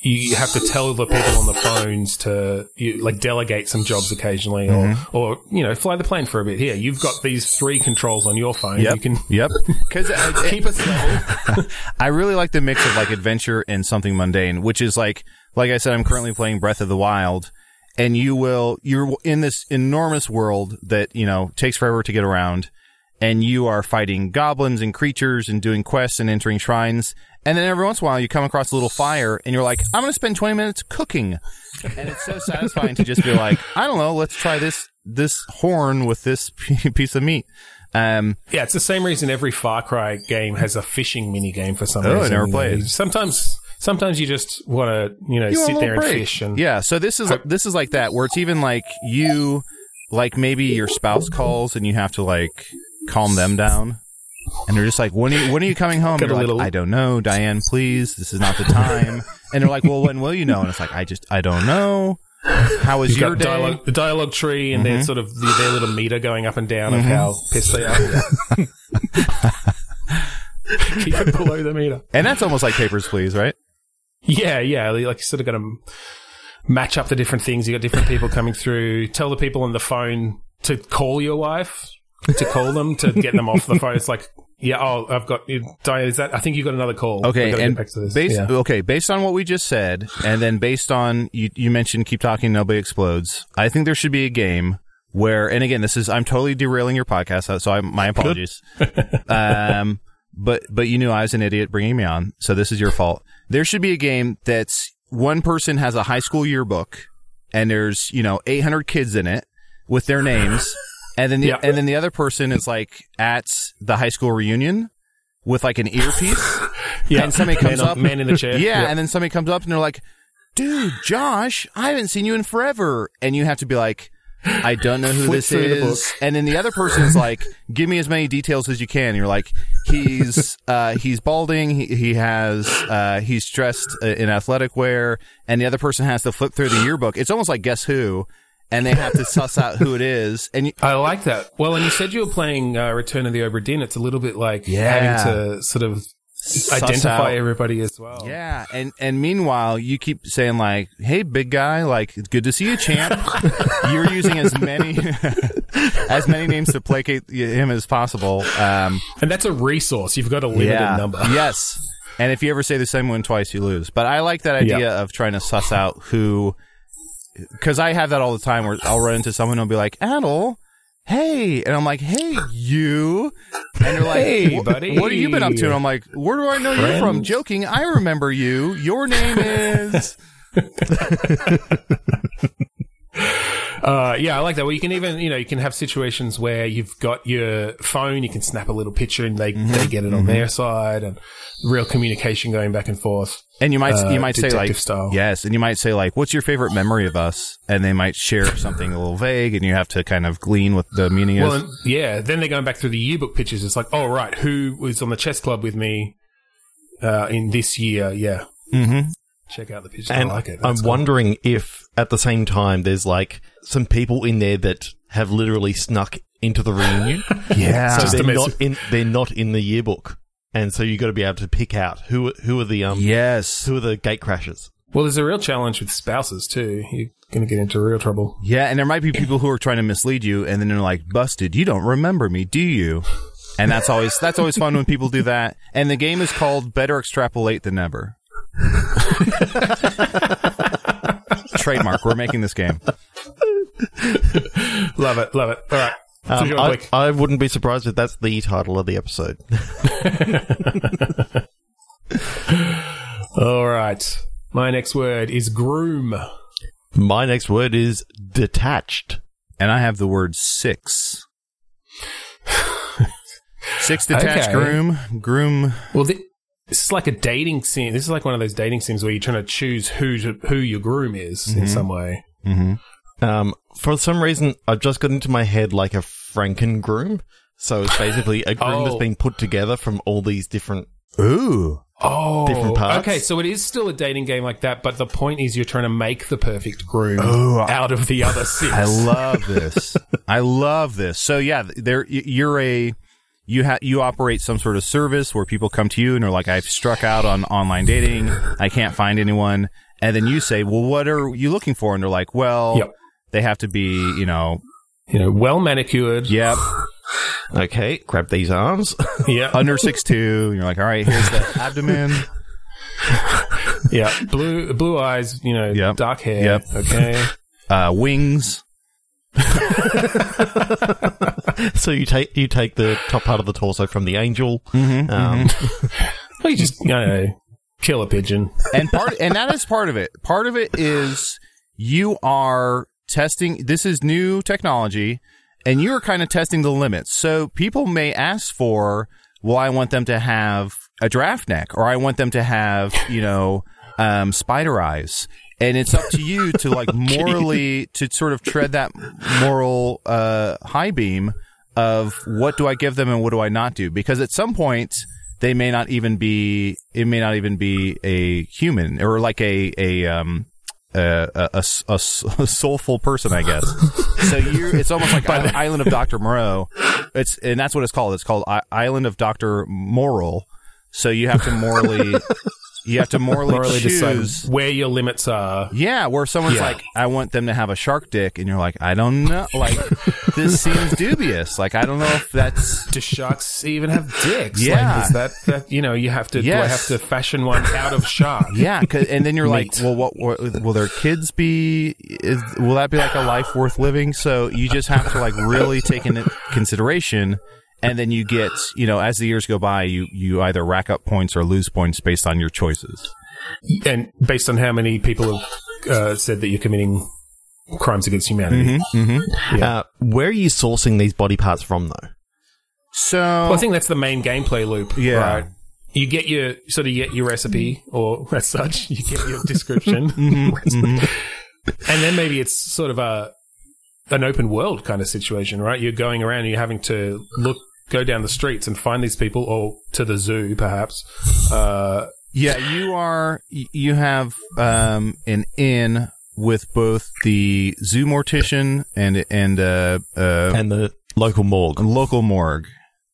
You have to tell the people on the phones to you, like delegate some jobs occasionally, or or you know fly the plane for a bit. Here, you've got these three controls on your phone. Yep. You can Yep. Cause keep us level. I really like the mix of like adventure and something mundane, which is like, like I said, I'm currently playing Breath of the Wild and you will, you're in this enormous world that, you know, takes forever to get around and you are fighting goblins and creatures and doing quests and entering shrines. And then every once in a while you come across a little fire and you're like, I'm going to spend 20 minutes cooking. And it's so satisfying to just be like, I don't know, let's try this, this horn with this piece of meat. Um, Yeah, it's the same reason every Far Cry game has a fishing mini game for some Oh, I reason. never You know, played. Sometimes, sometimes you just want to, you know, You sit there and fish. And yeah so this is this is like that where it's even like you like maybe your spouse calls and you have to like calm them down and they're just like when are you, when are you coming home you're like i don't know diane please this is not the time and they're like well when will you know and it's like i just i don't know how was you've your day dialogue, the dialogue tree, and Mm-hmm. their sort of the, their little meter going up and down of how pissed they are. Keep it below the meter. and that's almost like papers please right Yeah, yeah. Like you sort of got to match up the different things. You got different people coming through. Tell the people on the phone to call your wife, to call them, to get them off the phone. It's like, yeah, oh, I've got, is that, I think you got another call. Okay, and back to this. based Yeah. okay, based on what we just said, and then based on you, you mentioned keep talking, nobody explodes. I think there should be a game where, and again, this is I'm totally derailing your podcast, so I, my apologies. um, but but you knew I was an idiot bringing me on, so this is your fault. There should be a game that's one person has a high school yearbook, and there's you know 800 kids in it with their names. And then, the, Yeah. and then the other person is like at the high school reunion with like an earpiece. yeah. and somebody comes man, up- man in the chair. Yeah, Yep. and then somebody comes up and they're like, "Dude, Josh, I haven't seen you in forever," and you have to be like, I don't know who this through the is. And then the other person is like, give me as many details as you can. And you're like, he's, uh, he's balding. He, he has, uh, he's dressed uh, in athletic wear. And the other person has to flip through the yearbook. It's almost like Guess Who. And they have to suss out who it is. And you, I like that. Well, and you said you were playing uh, Return of the Obra Dinn. It's a little bit like Yeah. having to sort of suss identify out- everybody as well. Yeah, and and meanwhile, you keep saying like, "Hey, big guy, like, it's good to see you, champ." You're using as many as many names to placate him as possible. Um, And that's a resource. You've got a limited yeah, number. yes. And if you ever say the same one twice, you lose. But I like that idea Yeah. of trying to suss out who, because I have that all the time where I'll run into someone and I'll be like, "Adal." Hey, and I'm like, hey, you, and they're like, Hey, buddy." what have you been up to? And I'm like, where do I know you from? Joking, I remember you. Your name is. Uh, yeah, I like that. Well, you can even, you know, you can have situations where you've got your phone, you can snap a little picture and they, Mm-hmm. they get it on their side and real communication going back and forth. And you might Uh, you might say like style. yes, and you might say like, "What's your favorite memory of us?" And they might share something a little vague, and you have to kind of glean what the meaning Well, is. and, yeah, then they're going back through the yearbook pictures. It's like, oh, right, who was on the chess club with me uh, in this year? Yeah. Mm-hmm. Check out the pictures. And I like it. I'm cool. wondering if at the same time there's like some people in there that have literally snuck into the reunion. Yeah, so they're not in they're not in the yearbook. And so you've got to be able to pick out who who are the um yes, who are the gate crashers. Well, there's a real challenge with spouses, too. You're going to get into real trouble. yeah, and there might be people who are trying to mislead you, and then they're like, "Busted, you don't remember me, do you?" And that's always that's always fun when people do that. And the game is called Better Extrapolate Than Never. Trademark. We're making this game. Love it. Love it. All right. Um, you're I, I wouldn't be surprised if that's the title of the episode. all right. My next word is groom. My next word is detached. And I have the word six. Six detached Okay. groom. Groom. Well, thi- this is like a dating sim. This is like one of those dating sims where you're trying to choose who who your groom is in some way. Mm-hmm. Um, for some reason, I've just got into my head like a Franken groom. So it's basically a groom that's been put together from all these different. Ooh. Oh, Different parts. Okay, so it is still a dating game like that, but the point is you're trying to make the perfect groom Oh, I- out of the other six. I love this. I love this. So yeah, there you're a you ha- you operate some sort of service where people come to you and are like, I've struck out on online dating. I can't find anyone. And then you say, well, what are you looking for? And they're like, well, Yep. they have to be, you know, you know, well manicured. yep, Okay, grab these arms. Yeah, under six two. And you're like, all right, here's the abdomen. yeah. Blue, blue eyes. You know, Yep. dark hair. Yep. Okay. Uh, wings. so you take you take the top part of the torso from the angel. Mm-hmm, Um, Well, you just you know, kill a pigeon. and part and that is part of it. Part of it is you are testing. This is new technology, and you are kind of testing the limits. So people may ask for, well, I want them to have a draft neck, or I want them to have, you know, um, spider eyes. And it's up to you to like morally to sort of tread that moral uh, high beam of what do I give them and what do I not do? Because at some point they may not even be it may not even be a human or like a a um a, a, a a soulful person, I guess. so you're, it's almost like Island, Island of Doctor Moreau. It's and that's what it's called. It's called I- Island of Doctor Moral. So you have to morally, you have to morally, Morally choose. decide where your limits are. Yeah, where someone's Yeah. like, I want them to have a shark dick, and you're like, I don't know. Like, this seems dubious. Like, I don't know if that's. Do sharks even have dicks? Yeah. Like, is that, that you know you have to? Do I Yes. have to fashion one out of shark? Yeah, and then you're like, well, what, what will their kids be? Is, will that be like a life worth living? So you just have to like really take into consideration, and then you get, you know, as the years go by, you you either rack up points or lose points based on your choices. And based on how many people have uh, said that you're committing crimes against humanity. Mm-hmm. Yeah. uh, where are you sourcing these body parts from, though? So Well, I think that's the main gameplay loop. Yeah. Right? You get your sort of get your recipe, or as such, you get your description, Mm-hmm. and then maybe it's sort of a an open world kind of situation, right? You're going around and you're having to look, go down the streets and find these people, or to the zoo, perhaps. Uh, Yeah, you are. You have um, an inn with both the zoo mortician and and uh, uh, and the local morgue. local morgue,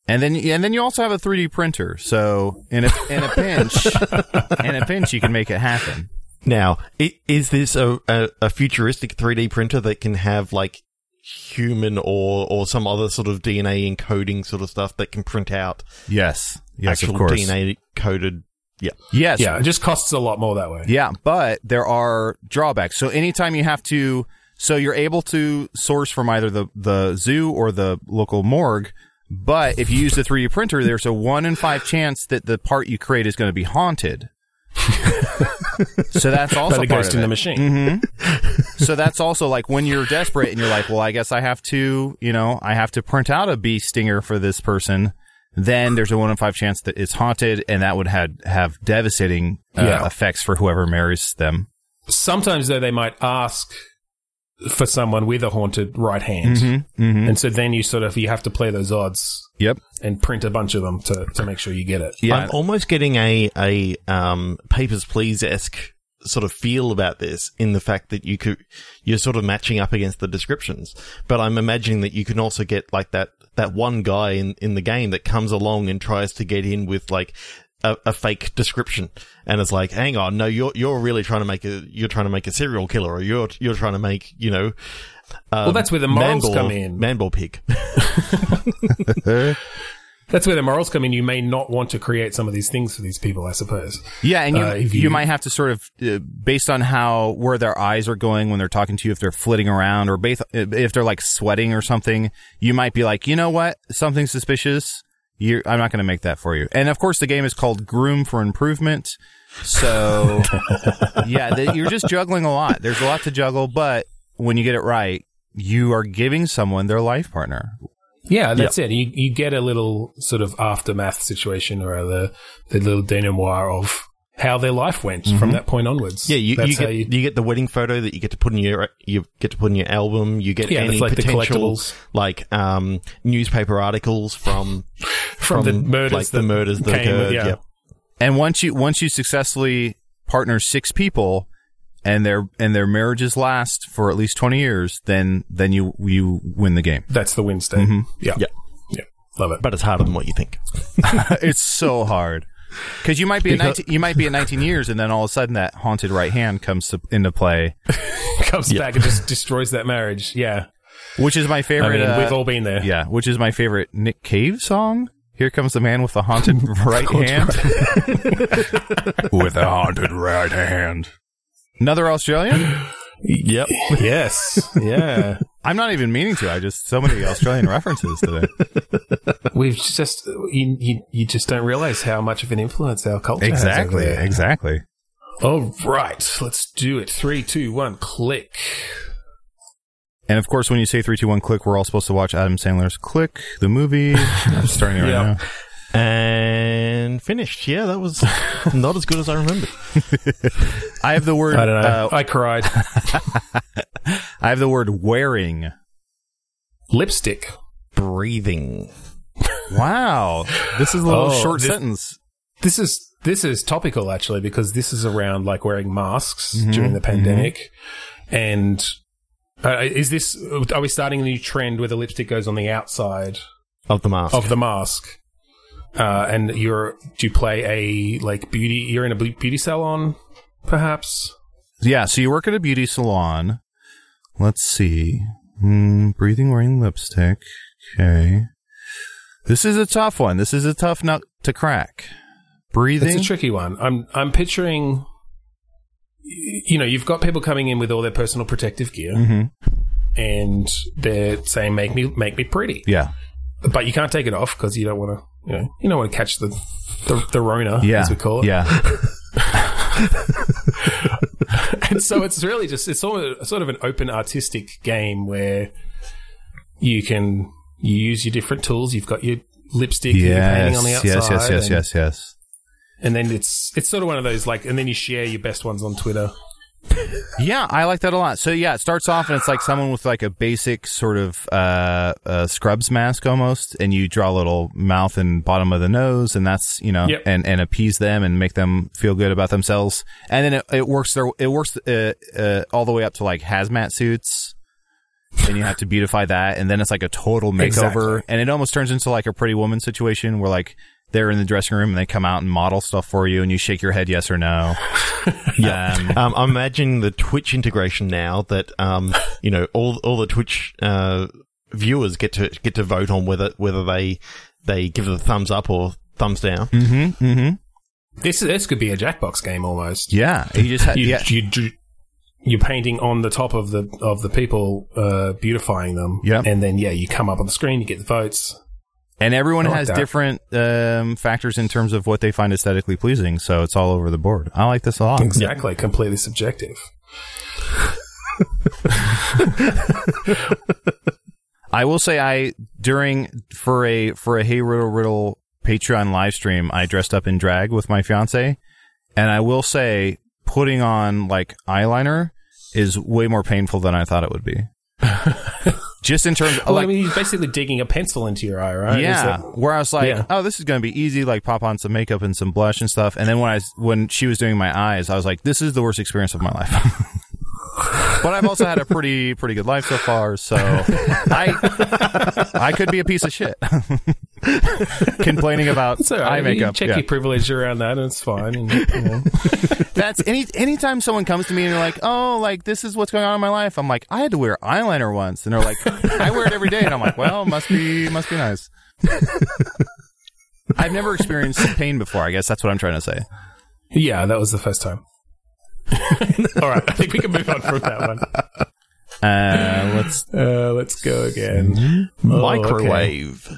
and then and then you also have a 3D printer. So in a in a pinch, in a pinch, you can make it happen. Now, is this a, a, a futuristic 3D printer that can have like human or or some other sort of DNA encoding sort of stuff that can print out Yes, yes, actual of course. DNA coded? Yeah. Yes, yeah, it just costs a lot more that way. Yeah, but there are drawbacks. So anytime you have to, so you're able to source from either the, the zoo or the local morgue. But if you use the 3D printer, there's a one in five chance that the part you create is going to be haunted. so that's also By the part of in it. the machine. So that's also like when you're desperate and you're like, well, I guess I have to, you know, I have to print out a bee stinger for this person. Then there's a one in five chance that it's haunted, and that would have have devastating uh, Yeah. effects for whoever marries them. Sometimes, though, they might ask for someone with a haunted right hand. Mm-hmm. And so then you sort of, you have to play those odds Yep. and print a bunch of them to, to make sure you get it. Yeah. I'm almost getting a a um, Papers Please esque sort of feel about this in the fact that you could you're sort of matching up against the descriptions. But I'm imagining that you can also get like that that one guy in in the game that comes along and tries to get in with like. A, a fake description, and it's like, hang on, no, you're you're really trying to make a you're trying to make a serial killer, or you're you're trying to make you know, um, Well, that's where the morals manball- come in. Manball pig. That's where the morals come in. You may not want to create some of these things for these people, I suppose. Yeah, and you, Uh, you you- might have to sort of, uh, based on how where their eyes are going when they're talking to you, if they're flitting around, or based, if they're like sweating or something, you might be like, you know what, something suspicious. You, I'm not going to make that for you. And of course, the game is called Groom for Improvement. So, yeah, the, you're just juggling a lot. There's a lot to juggle, but when you get it right, you are giving someone their life partner. Yeah, that's it. You you get a little sort of aftermath situation or the the little denouement of how their life went from that point onwards. Yeah, you, you get you, get the wedding photo that you get to put in your you get to put in your album. You get Yeah, any it's like the potential collectibles. like um, newspaper articles from from, the murders, like the that murders that came, occurred. yeah. Yep. And once you once you successfully partner six people and their and their marriages last for at least 20 years, then then you you win the game. That's the win state. Yeah. Yeah. Yeah. Love it. But it's harder than what you think. it's so hard. Cuz you might be at Because- 19, you might be at 19 years and then all of a sudden that haunted right hand comes to, into play, Comes back and just destroys that marriage. Yeah. which is my I favorite mean, uh, we've all been there. Yeah, which is my favorite Nick Cave song. Here comes the man with the haunted right hand. with a haunted right hand. Another Australian? Yep. Yes. Yeah. I'm not even meaning to. I just so many Australian references today. We've just you, you you just don't realize how much of an influence our culture has. Exactly. Exactly. All right, let's do it. Three, two, one, click. And of course, when you say three, two, one, click, we're all supposed to watch Adam Sandler's Click, the movie. I'm starting it right Yeah. now. And finished. Yeah, that was not as good as I remembered. I have the word. I don't know. Uh, I cried. I have the word wearing. Lipstick. Breathing. Wow, this is a little Oh, short this- sentence. This is this is topical actually because this is around like wearing masks Mm-hmm. during the pandemic, and uh, is this? Are we starting a new trend where the lipstick goes on the outside Of the mask. of the mask? Uh, and you're do you play a like beauty? You're in a beauty salon, perhaps. Yeah, so you work at a beauty salon. Let's see. Hmm, breathing, wearing lipstick. Okay. This is a tough one. This is a tough nut to crack. Breathing. It's a tricky one. I'm I'm picturing. You know, you've got people coming in with all their personal protective gear, Mhm. and they're saying, "Make me, make me pretty," Yeah. but you can't take it off because you don't want to. You know, you don't want to catch the the, the Rona, Yeah. as we call it. Yeah. and so it's really just it's sort of, sort of an open artistic game where you can you use your different tools. You've got your lipstick, that you're painting on the yes. outside, Yes. Yes. Yes. Yes. Yes. And then it's it's sort of one of those like, and then you share your best ones on Twitter Yeah, I like that a lot. So yeah, it starts off and it's like someone with like a basic sort of uh, uh scrubs mask almost, and you draw a little mouth and bottom of the nose, and that's you know, Yep. and and appease them and make them feel good about themselves, and then it, it works there. It works uh, uh, all the way up to like hazmat suits. and you have to beautify that, and then it's like a total makeover, Exactly. and it almost turns into like a Pretty Woman situation where like they're in the dressing room and they come out and model stuff for you, and you shake your head yes or no. yeah, um, Um, I'm imagining the Twitch integration now that um, you know all all the Twitch uh, viewers get to get to vote on whether whether they they give it a thumbs up or thumbs down. mm-hmm, mm-hmm. This this could be a Jackbox game almost. Yeah, you just had, You, yeah, you, dr- you're painting on the top of the of the people, uh, beautifying them. Yep. and then yeah, you come up on the screen, you get the votes. And everyone like has that. different um, factors in terms of what they find aesthetically pleasing. So it's all over the board. I like this a lot. Exactly, completely subjective. I will say I during for a for a Hey Riddle Riddle Patreon live stream, I dressed up in drag with my fiance, and I will say putting on like eyeliner is way more painful than I thought it would be. Just in terms of Well, like I mean, you're basically digging a pencil into your eye, right? Yeah, that- where I was like, Yeah. "Oh, this is going to be easy." Like, pop on some makeup and some blush and stuff. And then when I when she was doing my eyes, I was like, "This is the worst experience of my life." but I've also had a pretty pretty good life so far, so I I could be a piece of shit complaining about It's all right. eye makeup. You check Yeah. your privilege around that, and it's fine. And, you know. That's any anytime someone comes to me and they're like, "Oh, like this is what's going on in my life," I'm like, "I had to wear eyeliner once," and they're like, "I wear it every day," and I'm like, "Well, must be must be nice." I've never experienced pain before. I guess that's what I'm trying to say. yeah, that was the first time. All right, I think we can move on from that one. Uh, let's. Uh, let's go again. Oh, okay. Microwave.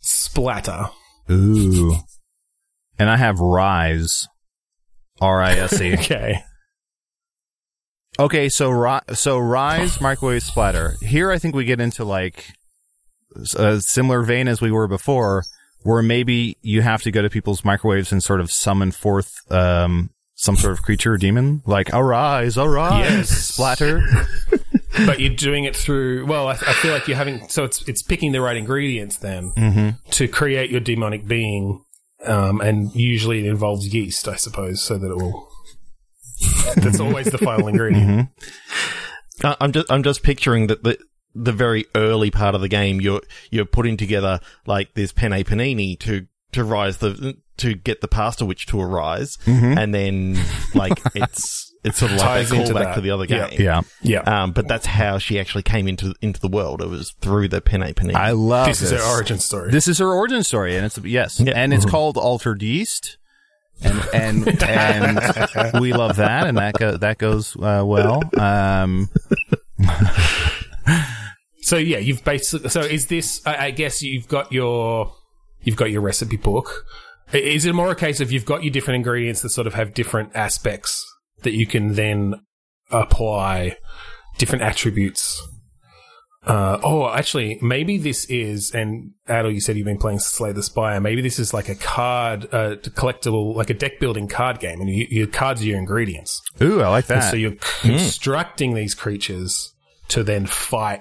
Splatter. Ooh. And I have Rise. R I S E. Okay. Okay, so ri- so Rise microwave splatter. Here, I think we get into like a similar vein as we were before, where maybe you have to go to people's microwaves and sort of summon forth um, some sort of creature or demon, like arise, arise, Yes. splatter. but you're doing it through. Well, I, I feel like you're having. So it's it's picking the right ingredients then mm-hmm. to create your demonic being, um, and usually it involves yeast, I suppose, so that it will. That's always the final ingredient. Mm-hmm. I- I'm just I'm just picturing that the the very early part of the game you're you're putting together like this penne panini to to rise the to get the pasta witch to arise, Mm-hmm. and then like it's it's sort of like Ties a into callback to the other Yeah. game. Yeah, Yeah. Um, but that's how she actually came into into the world. It was through the penne panini. I love this is her origin story. This is her origin story, and it's yes, Yeah. and it's called Altered Yeast, and and and we love that, and that go, that goes uh, well. Um, So yeah, you've basically. So is this? I, I guess you've got your you've got your recipe book. Is it more a case of you've got your different ingredients that sort of have different aspects that you can then apply different attributes? Uh, oh, actually, maybe this is, and Adal, you said you've been playing Slay the Spire. Maybe this is like a card, uh, collectible, like a deck building card game, and you, your cards are your ingredients. ooh, I like And that. so you're constructing these creatures to then fight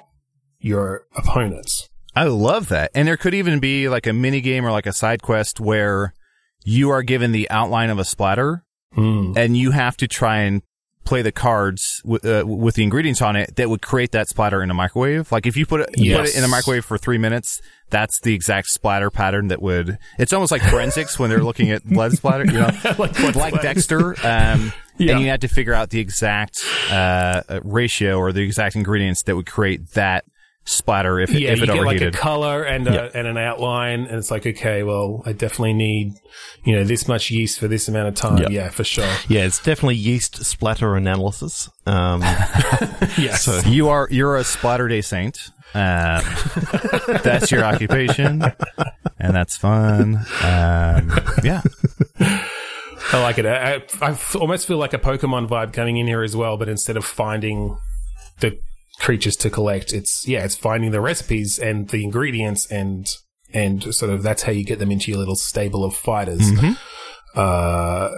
your opponents. I love that. And there could even be like a mini game or like a side quest where you are given the outline of a splatter and you have to try and play the cards with, uh, with the ingredients on it that would create that splatter in a microwave. Like if you put it, you put it in a microwave for three minutes, that's the exact splatter pattern that would, it's almost like forensics when they're looking at blood splatter, you know, like like. Dexter. Um, Yeah. and you had to figure out the exact, uh, ratio or the exact ingredients that would create that splatter if, Yeah, if you it get like a color and a, and an outline, and it's like, okay, well, I definitely need, you know, this much yeast for this amount of time. Yep. Yeah, for sure. yeah, it's definitely yeast splatter analysis. Um, Yes. You are you're a splatter day saint. Uh, that's your occupation, and that's fun. Um, yeah, I like it. I almost feel like a Pokemon vibe coming in here as well, but instead of finding the creatures to collect, it's yeah, it's finding the recipes and the ingredients and and sort of that's how you get them into your little stable of fighters. Uh,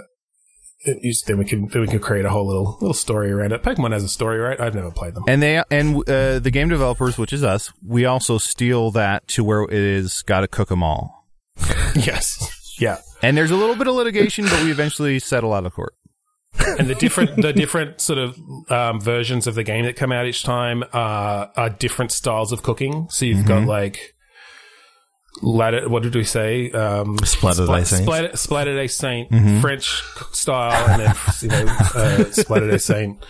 it used- then we can then we can create a whole little little story around it. Pokemon has a story, right? I've never played them. And they and uh, the game developers, which is us, we also steal that to where it is got to cook them all. yes, yeah. And there's a little bit of litigation, but we eventually settle out of court. And the different the different sort of um, versions of the game that come out each time are, are different styles of cooking. So you've got like ladder. What did we say? Um, Splatter Saints. Splatter, Splatter Day Saint French style, and then you know uh, Splatter Day Saint.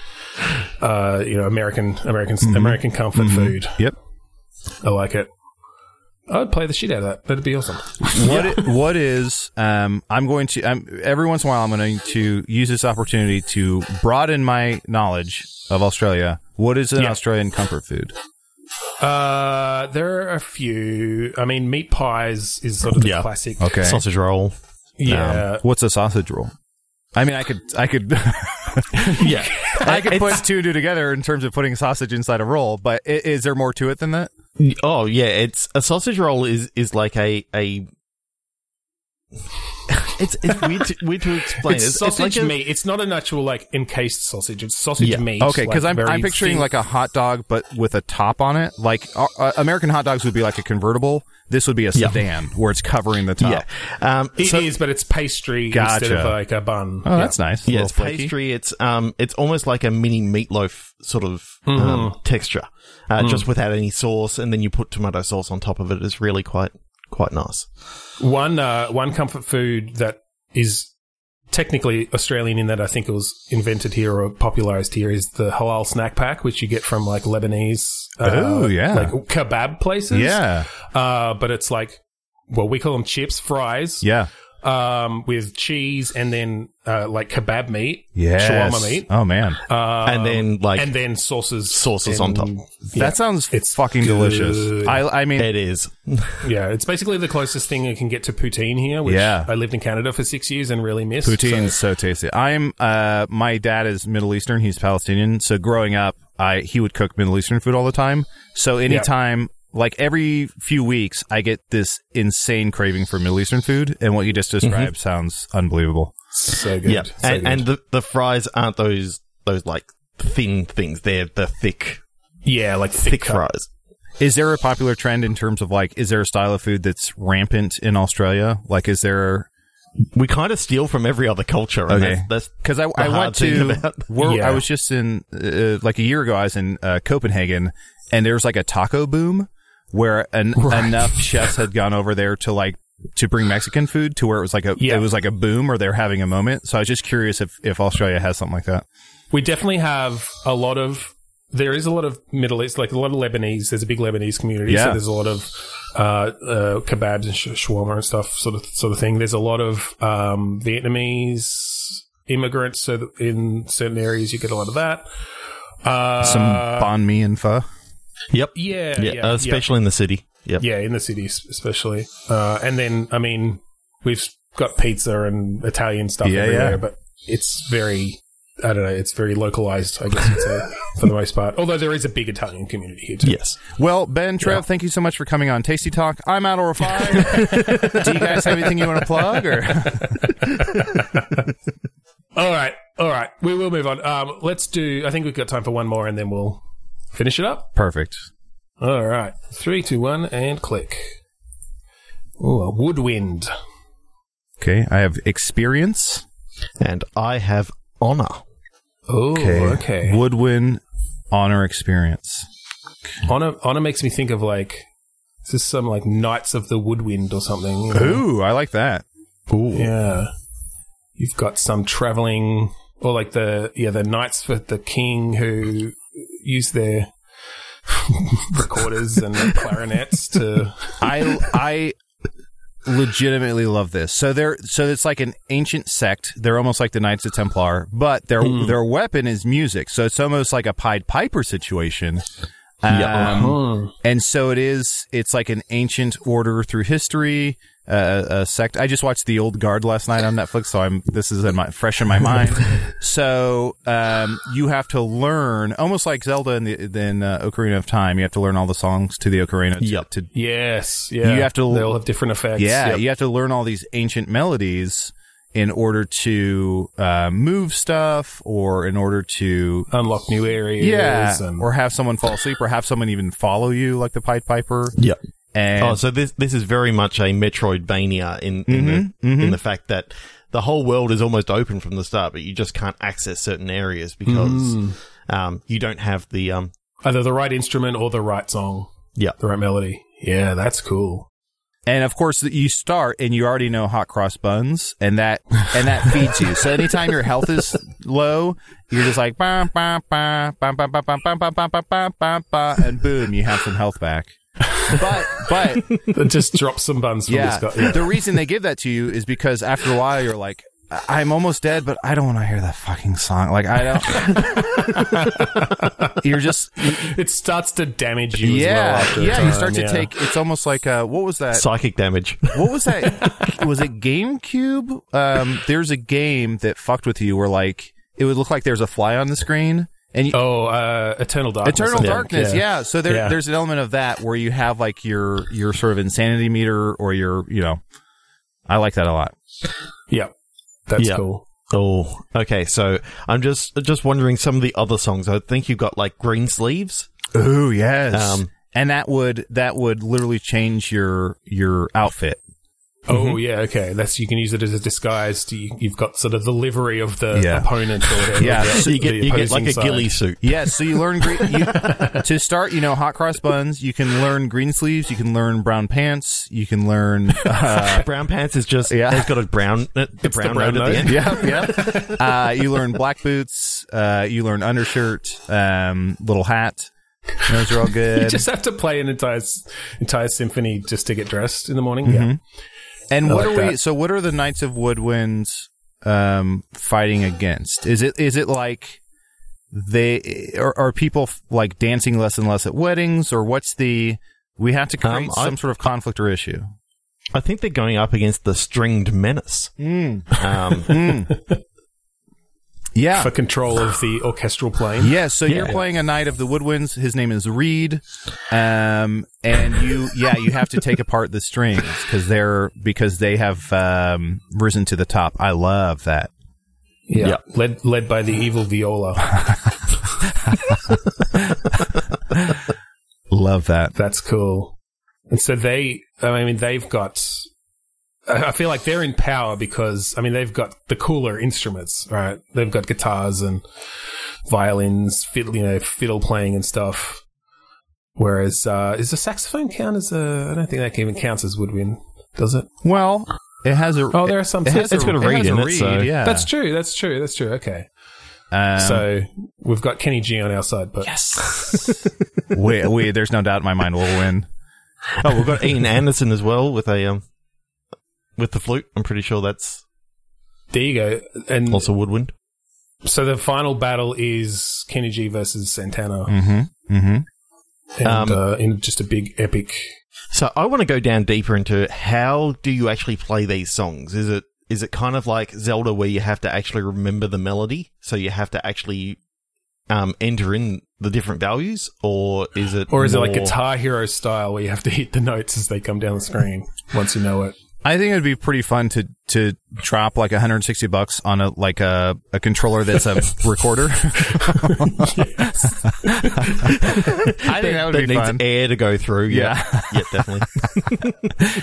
Uh, you know, American American American comfort food. Yep. I like it. I'd play the shit out of that. That'd be awesome. What i- what is um I'm going to I'm every once in a while I'm going to use this opportunity to broaden my knowledge of Australia. What is an Yeah. Australian comfort food? Uh, there are a few. I mean, meat pies is sort of the Yeah. classic. Okay. Sausage roll. Yeah. What's a sausage roll? I mean, I could I could Yeah. I could put two and two together in terms of putting sausage inside a roll, but is there more to it than that? Oh yeah, it's a sausage roll is is like a a. It's it's weird to, weird to explain. It's, sausage like a- meat. It's not an actual like encased sausage. It's sausage Yeah. meat. Okay, because like, I'm I'm picturing thin. like a hot dog, but with a top on it. Like uh, uh, American hot dogs would be like a convertible. This would be a Yeah. sedan where it's covering the top. Yeah. Um, It is, so- but it's pastry instead of like a bun. Oh, that's nice. Yeah, it's flaky. pastry. It's um, it's almost like a mini meatloaf sort of Mm-hmm. um, texture, uh, Mm. just without any sauce, and then you put tomato sauce on top of it. It's really quite quite nice. One uh, one comfort food that is technically Australian in that I think it was invented here or popularized here is the halal snack pack, which you get from like Lebanese, uh, Oh, yeah. like kebab places. Yeah, uh, but it's like well, we call them chips, fries, yeah, um, with cheese and then uh, like kebab meat, yes. shawarma meat, Oh man, um, and then like and then sauces, Sauces on and- top. Yeah. that sounds It's fucking good. delicious. I I mean, it is. yeah, it's basically the closest thing you can get to poutine here. Which Yeah. I lived in Canada for six years and really missed. Poutine so- is so tasty. I'm uh my dad is Middle Eastern, he's Palestinian. So growing up, I he would cook Middle Eastern food all the time. So anytime like every few weeks I get this insane craving for Middle Eastern food and what you just described sounds unbelievable. so good. Yeah, so and, good. and the the fries aren't those those like thin things. They're the thick yeah, like thick, thick fries. Is there a popular trend in terms of like is there a style of food that's rampant in Australia? Like is there We kind of steal from every other culture. Okay. that's, that's because I, I went to about- where Yeah. I was just in uh, like a year ago. I was in uh, Copenhagen, and there was like a taco boom where an, enough chefs had gone over there to like to bring Mexican food to where it was like a Yeah. it was like a boom or they're having a moment. So I was just curious if if Australia has something like that. We definitely have a lot of. There is a lot of Middle East, like a lot of Lebanese. There's a big Lebanese community, Yeah. so there's a lot of uh, uh, kebabs and sh- shawarma and stuff, sort of sort of thing. There's a lot of um, Vietnamese immigrants, so in certain areas you get a lot of that. Uh, Some banh mi and pho. Yep. yeah, Yeah, yeah, yeah. especially in the city. Yep. Yeah, in the cities especially. Uh, and then, I mean, we've got pizza and Italian stuff Yeah, everywhere, yeah. but it's very, I don't know, it's very localized, I guess you'd say, for the most part. Although there is a big Italian community here too. Yes. Well, Ben, Trev, thank you so much for coming on Tasty Talk. I'm out or five. Do you guys have anything you want to plug or? All right, all right. We will move on. Um, let's do, I think we've got time for one more and then we'll finish it up. Perfect. All right. Three, two, one, and click. Ooh, a woodwind. Okay, I have experience. And I have honor. Oh, okay. Woodwind honor experience. Honor, honor makes me think of like, is this some like Knights of the Woodwind or something? you know? Ooh, I like that. Ooh. Yeah. You've got some traveling, or like the, yeah, the Knights for the King who use their recorders and clarinets to. I I legitimately love this. So they're so it's like an ancient sect. They're almost like the Knights of Templar, but their hmm. their weapon is music. So it's almost like a Pied Piper situation. Um, and so it is. It's like an ancient order through history, uh, a sect. I just watched the Old Guard last night on Netflix, so I'm this is in my fresh in my mind. so um, you have to learn, almost like Zelda in the in uh, Ocarina of Time. You have to learn all the songs to the ocarina. To, Yep. to Yes. Yeah. You have to- They all have different effects. yeah, Yep. you have to learn all these ancient melodies in order to uh, move stuff or in order to Unlock new areas. yeah, and or have someone fall asleep or have someone even follow you like the Pied Piper. Yeah. And Oh, so this this is very much a Metroidvania in in, Mhm, the, mhm. in the fact that the whole world is almost open from the start, but you just can't access certain areas because Mm. um, you don't have the um. either the right instrument or the right song, Yeah, the right melody. Yeah, that's cool. And of course, you start and you already know hot cross buns, and that and that feeds you. So anytime your health is low, you're just like bah, bah, bah, bah, bah, bah, bah, bah, bah, bah, bah, bah, bah, bah, and boom, you have some health back. But but Just drop some buns from yeah, this guy. Yeah. the reason they give that to you is because after a while you're like. "I- I'm almost dead, but I don't want to hear that fucking song. Like I don't. you're just It starts to damage you yeah, as well after yeah. You start to yeah. take. It's almost like uh, what was that? psychic damage. what was that? was it GameCube? Um, there's a game that fucked with you where like it would look like there's a fly on the screen, and you, Oh, uh, Eternal Darkness. Eternal I think, Darkness, yeah. So there, Yeah. there's an element of that where you have like your your sort of insanity meter or your you know, I like that a lot. Yeah. That's Yeah. cool. Oh, okay. So I'm just just wondering some of the other songs. I think you've got like Greensleeves. Oh yes, Um, and that would that would literally change your your outfit. Oh, yeah, okay. That's You can use it as a disguise. To, you've got sort of the livery of the Yeah. opponent or whatever. Yeah, the- so you get you get like a opposing ghillie suit. Yes, so you learn green, you, to start. You know, hot cross buns. You can learn green sleeves. You can learn brown pants. You can learn. Uh, Brown pants is just Yeah. it's got a brown the the brown, brown at the end. yeah, yeah. Uh, you learn black boots. Uh, you learn undershirt. Um, little hat. Those are all good. You good. just have to play an entire entire symphony just to get dressed in the morning. Yeah. And I what like are we? So, what are the Knights of Woodwinds um, fighting against? Is it is it like they are, are people f- like dancing less and less at weddings, or what's the? We have to create Um, I- some sort of conflict or issue. I think they're going up against the stringed menace. Um, Mm. Yeah. For control of the orchestral plane. Yeah, so you're playing a knight of the woodwinds. His name is Reed, um, and you, yeah, you have to take apart the strings because they're because they have um, risen to the top. I love that. Yeah. Yeah. Led led by the evil viola. Love that. That's cool. And so they, I mean, they've got. I I feel like they're in power because I mean they've got the cooler instruments, right? They've got guitars and violins, fiddle, you know, fiddle playing and stuff. Whereas, uh, is the saxophone count as a? I don't think that even counts as woodwind, does it? Well, it has a. Oh, there are some. it has it's got a it reed has in it, so- yeah. That's true. That's true. That's true. Okay. Um, so we've got Kenny G on our side, but yes, we, we, there's no doubt in my mind we'll win. oh, we've got Ian Anderson as well with a um with the flute. I'm pretty sure that's there you go. And also woodwind. so the final battle is Kenny G versus Santana, Mm-hmm. Mm-hmm. and Um, uh, in just a big epic. So I want to go down deeper into how do you actually play these songs? Is it is it kind of like Zelda where you have to actually remember the melody, so you have to actually um, enter in the different values, or is it Or is it like Guitar Hero style where you have to hit the notes as they come down the screen once you know it? I think it'd be pretty fun to to drop like 160 bucks on a like a, a controller that's a recorder. I think that would be needs fun. air to go through? Yeah, yeah, definitely.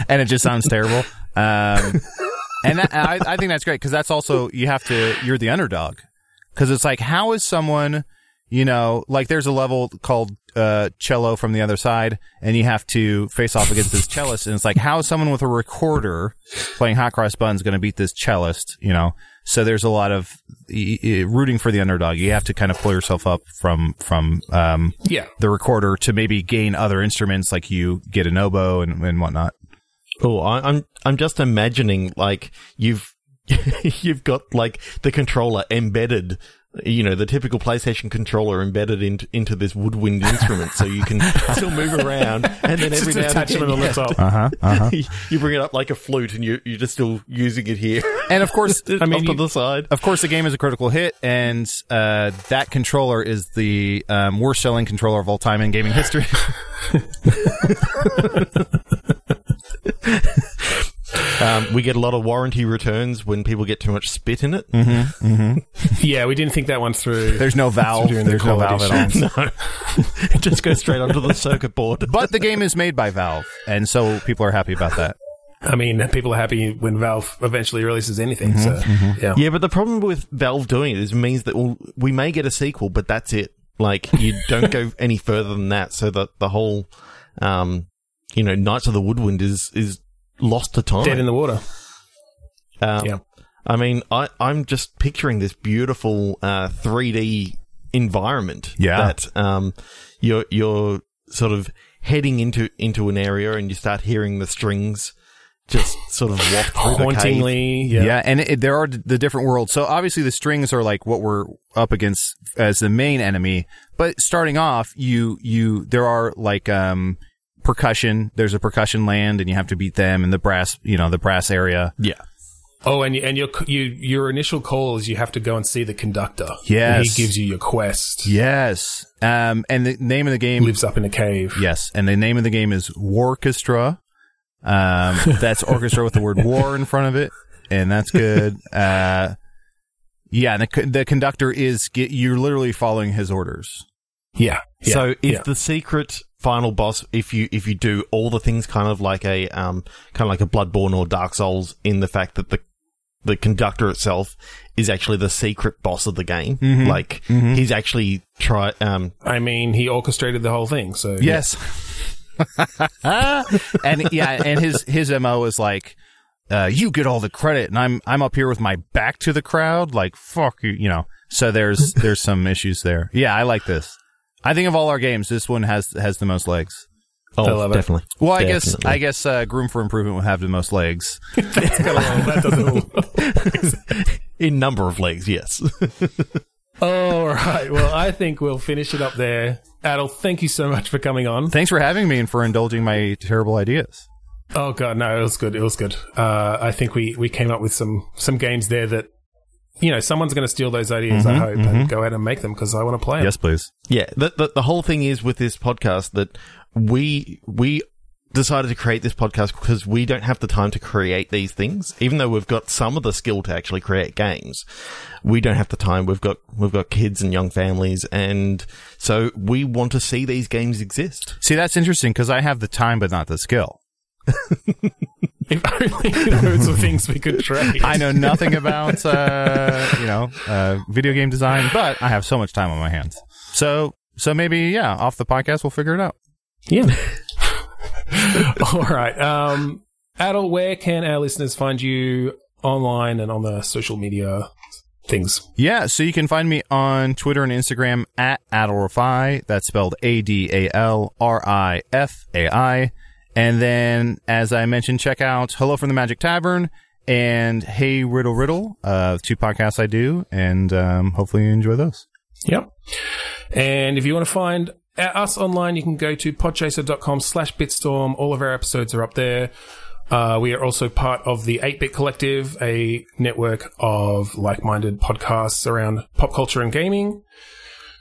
and it just sounds terrible. Um, and that, I, I think that's great because that's also you have to you're the underdog because it's like how is someone you know like there's a level called uh, cello from the other side and you have to face off against this cellist and it's like how is someone with a recorder playing hot cross buns going to beat this cellist you know so there's a lot of y- y- rooting for the underdog you have to kind of pull yourself up from from um, Yeah. the recorder to maybe gain other instruments like you get an oboe and, and whatnot Oh, I, I'm I'm just imagining like you've you've got like the controller embedded. You know, the typical PlayStation controller embedded into into this woodwind instrument, so you can still move around, and then every Just now and attachment again, on the yeah, top. uh-huh uh-huh you bring it up like a flute, and you you're just still using it here. And of course, I mean, off to the side. of course, the game is a critical hit, and uh, that controller is the um, worst selling controller of all time in gaming history. Um, we get a lot of warranty returns when people get too much spit in it. Yeah, we didn't think that one through. There's no valve. Considering the There's no valve at all. No, it just goes straight onto the circuit board. But the game is made by Valve, and so people are happy about that. I mean, people are happy when Valve eventually releases anything. so, yeah. Yeah, but the problem with Valve doing it is it means that we'll, we may get a sequel, but that's it. Like you don't go any further than that. So that the whole, um, you know, Knights of the Woodwind is is lost to time. Dead in the water. Um, Yeah. I mean, I, I'm just picturing this beautiful uh, 3D environment. Yeah. That um, you're you're sort of heading into into an area and you start hearing the strings just sort of waft through the cave. Hauntingly. Yeah, Yeah. and it, there are d- the different worlds. So obviously the strings are like what we're up against as the main enemy. But starting off, you you there are like um percussion. There's a percussion land, and you have to beat them in the brass. You know the brass area. Yeah. Oh, and and your you your initial call is you have to go and see the conductor. Yes. And he gives you your quest. Yes. Um, and the name of the game Lives up in a cave. Yes, and the name of the game is Warchestra. Um, that's orchestra with the word war in front of it, and that's good. Uh, yeah, and the, the conductor is get, you're literally following his orders. Yeah. yeah. So is yeah. the secret final boss if you if you do all the things kind of like a um kind of like a Bloodborne or Dark Souls in the fact that the the conductor itself is actually the secret boss of the game. Mhm. Like Mhm. he's actually try um I mean, he orchestrated the whole thing. So Yes. and yeah, and his his mo is like, uh, you get all the credit, and I'm I'm up here with my back to the crowd, like fuck you, you know. So there's there's some issues there. Yeah, I like this. I think of all our games, this one has has the most legs. oh I love it. definitely. Well, I guess Definitely. I guess uh, Groom for Improvement would have the most legs. It's got a that doesn't all- in number of legs, yes. All right. Well, I think we'll finish it up there. Adal, thank you so much for coming on. Thanks for having me and for indulging my terrible ideas. Oh god, no, it was good. It was good. Uh, I think we we came up with some some games there that you know someone's going to steal those ideas. I mm-hmm, hope and mm-hmm. go out and make them because I want to play them. Yes, please. Yeah, the, the the whole thing is with this podcast that we we decided to create this podcast because we don't have the time to create these things. Even though we've got some of the skill to actually create games, we don't have the time. We've got we've got kids and young families, and so we want to see these games exist. See, that's interesting because I have the time but not the skill. If only those were things we could trade. I know nothing about uh, you know uh, video game design, but I have so much time on my hands. So so maybe yeah, off the podcast we'll figure it out. Yeah. All right. Um, Adal, where can our listeners find you online and on the social media things? Yeah, so you can find me on Twitter and Instagram at Adalrifai. That's spelled A D A L R I F A I. And then, as I mentioned, check out Hello from the Magic Tavern and Hey Riddle Riddle, uh, two podcasts I do, and um, hopefully you enjoy those. Yep. And if you want to find us online, you can go to podchaser.com slash bitstorm. All of our episodes are up there. Uh, we are also part of the 8-Bit Collective, a network of like-minded podcasts around pop culture and gaming.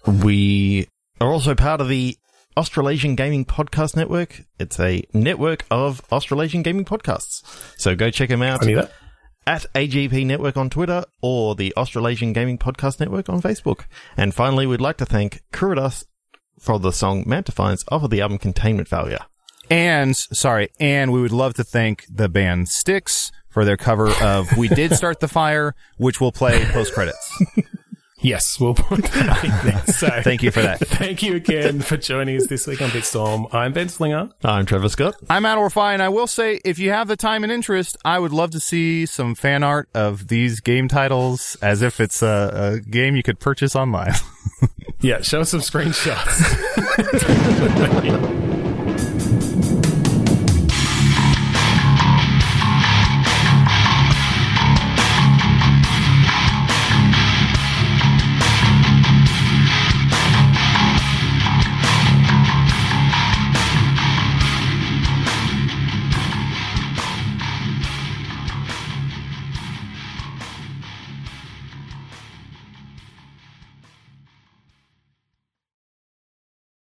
We are also part of the Australasian Gaming Podcast Network. It's a network of Australasian gaming podcasts. So go check them out. I knew that. at AGP Network on Twitter or the Australasian Gaming Podcast Network on Facebook. And finally, we'd like to thank Kuridas for the song Mount Defiance off of the album Containment Failure. And, sorry, and we would love to thank the band Styx for their cover of We Did Start the Fire, which will play post-credits. Yes, we'll put that in there. So Thank you for that. Thank you again for joining us this week on Bitstorm. I'm Ben Slinger. I'm Trevor Scott. I'm Adal Rifai, and I will say, if you have the time and interest, I would love to see some fan art of these game titles as if it's a, a game you could purchase online. Yeah, show us some screenshots.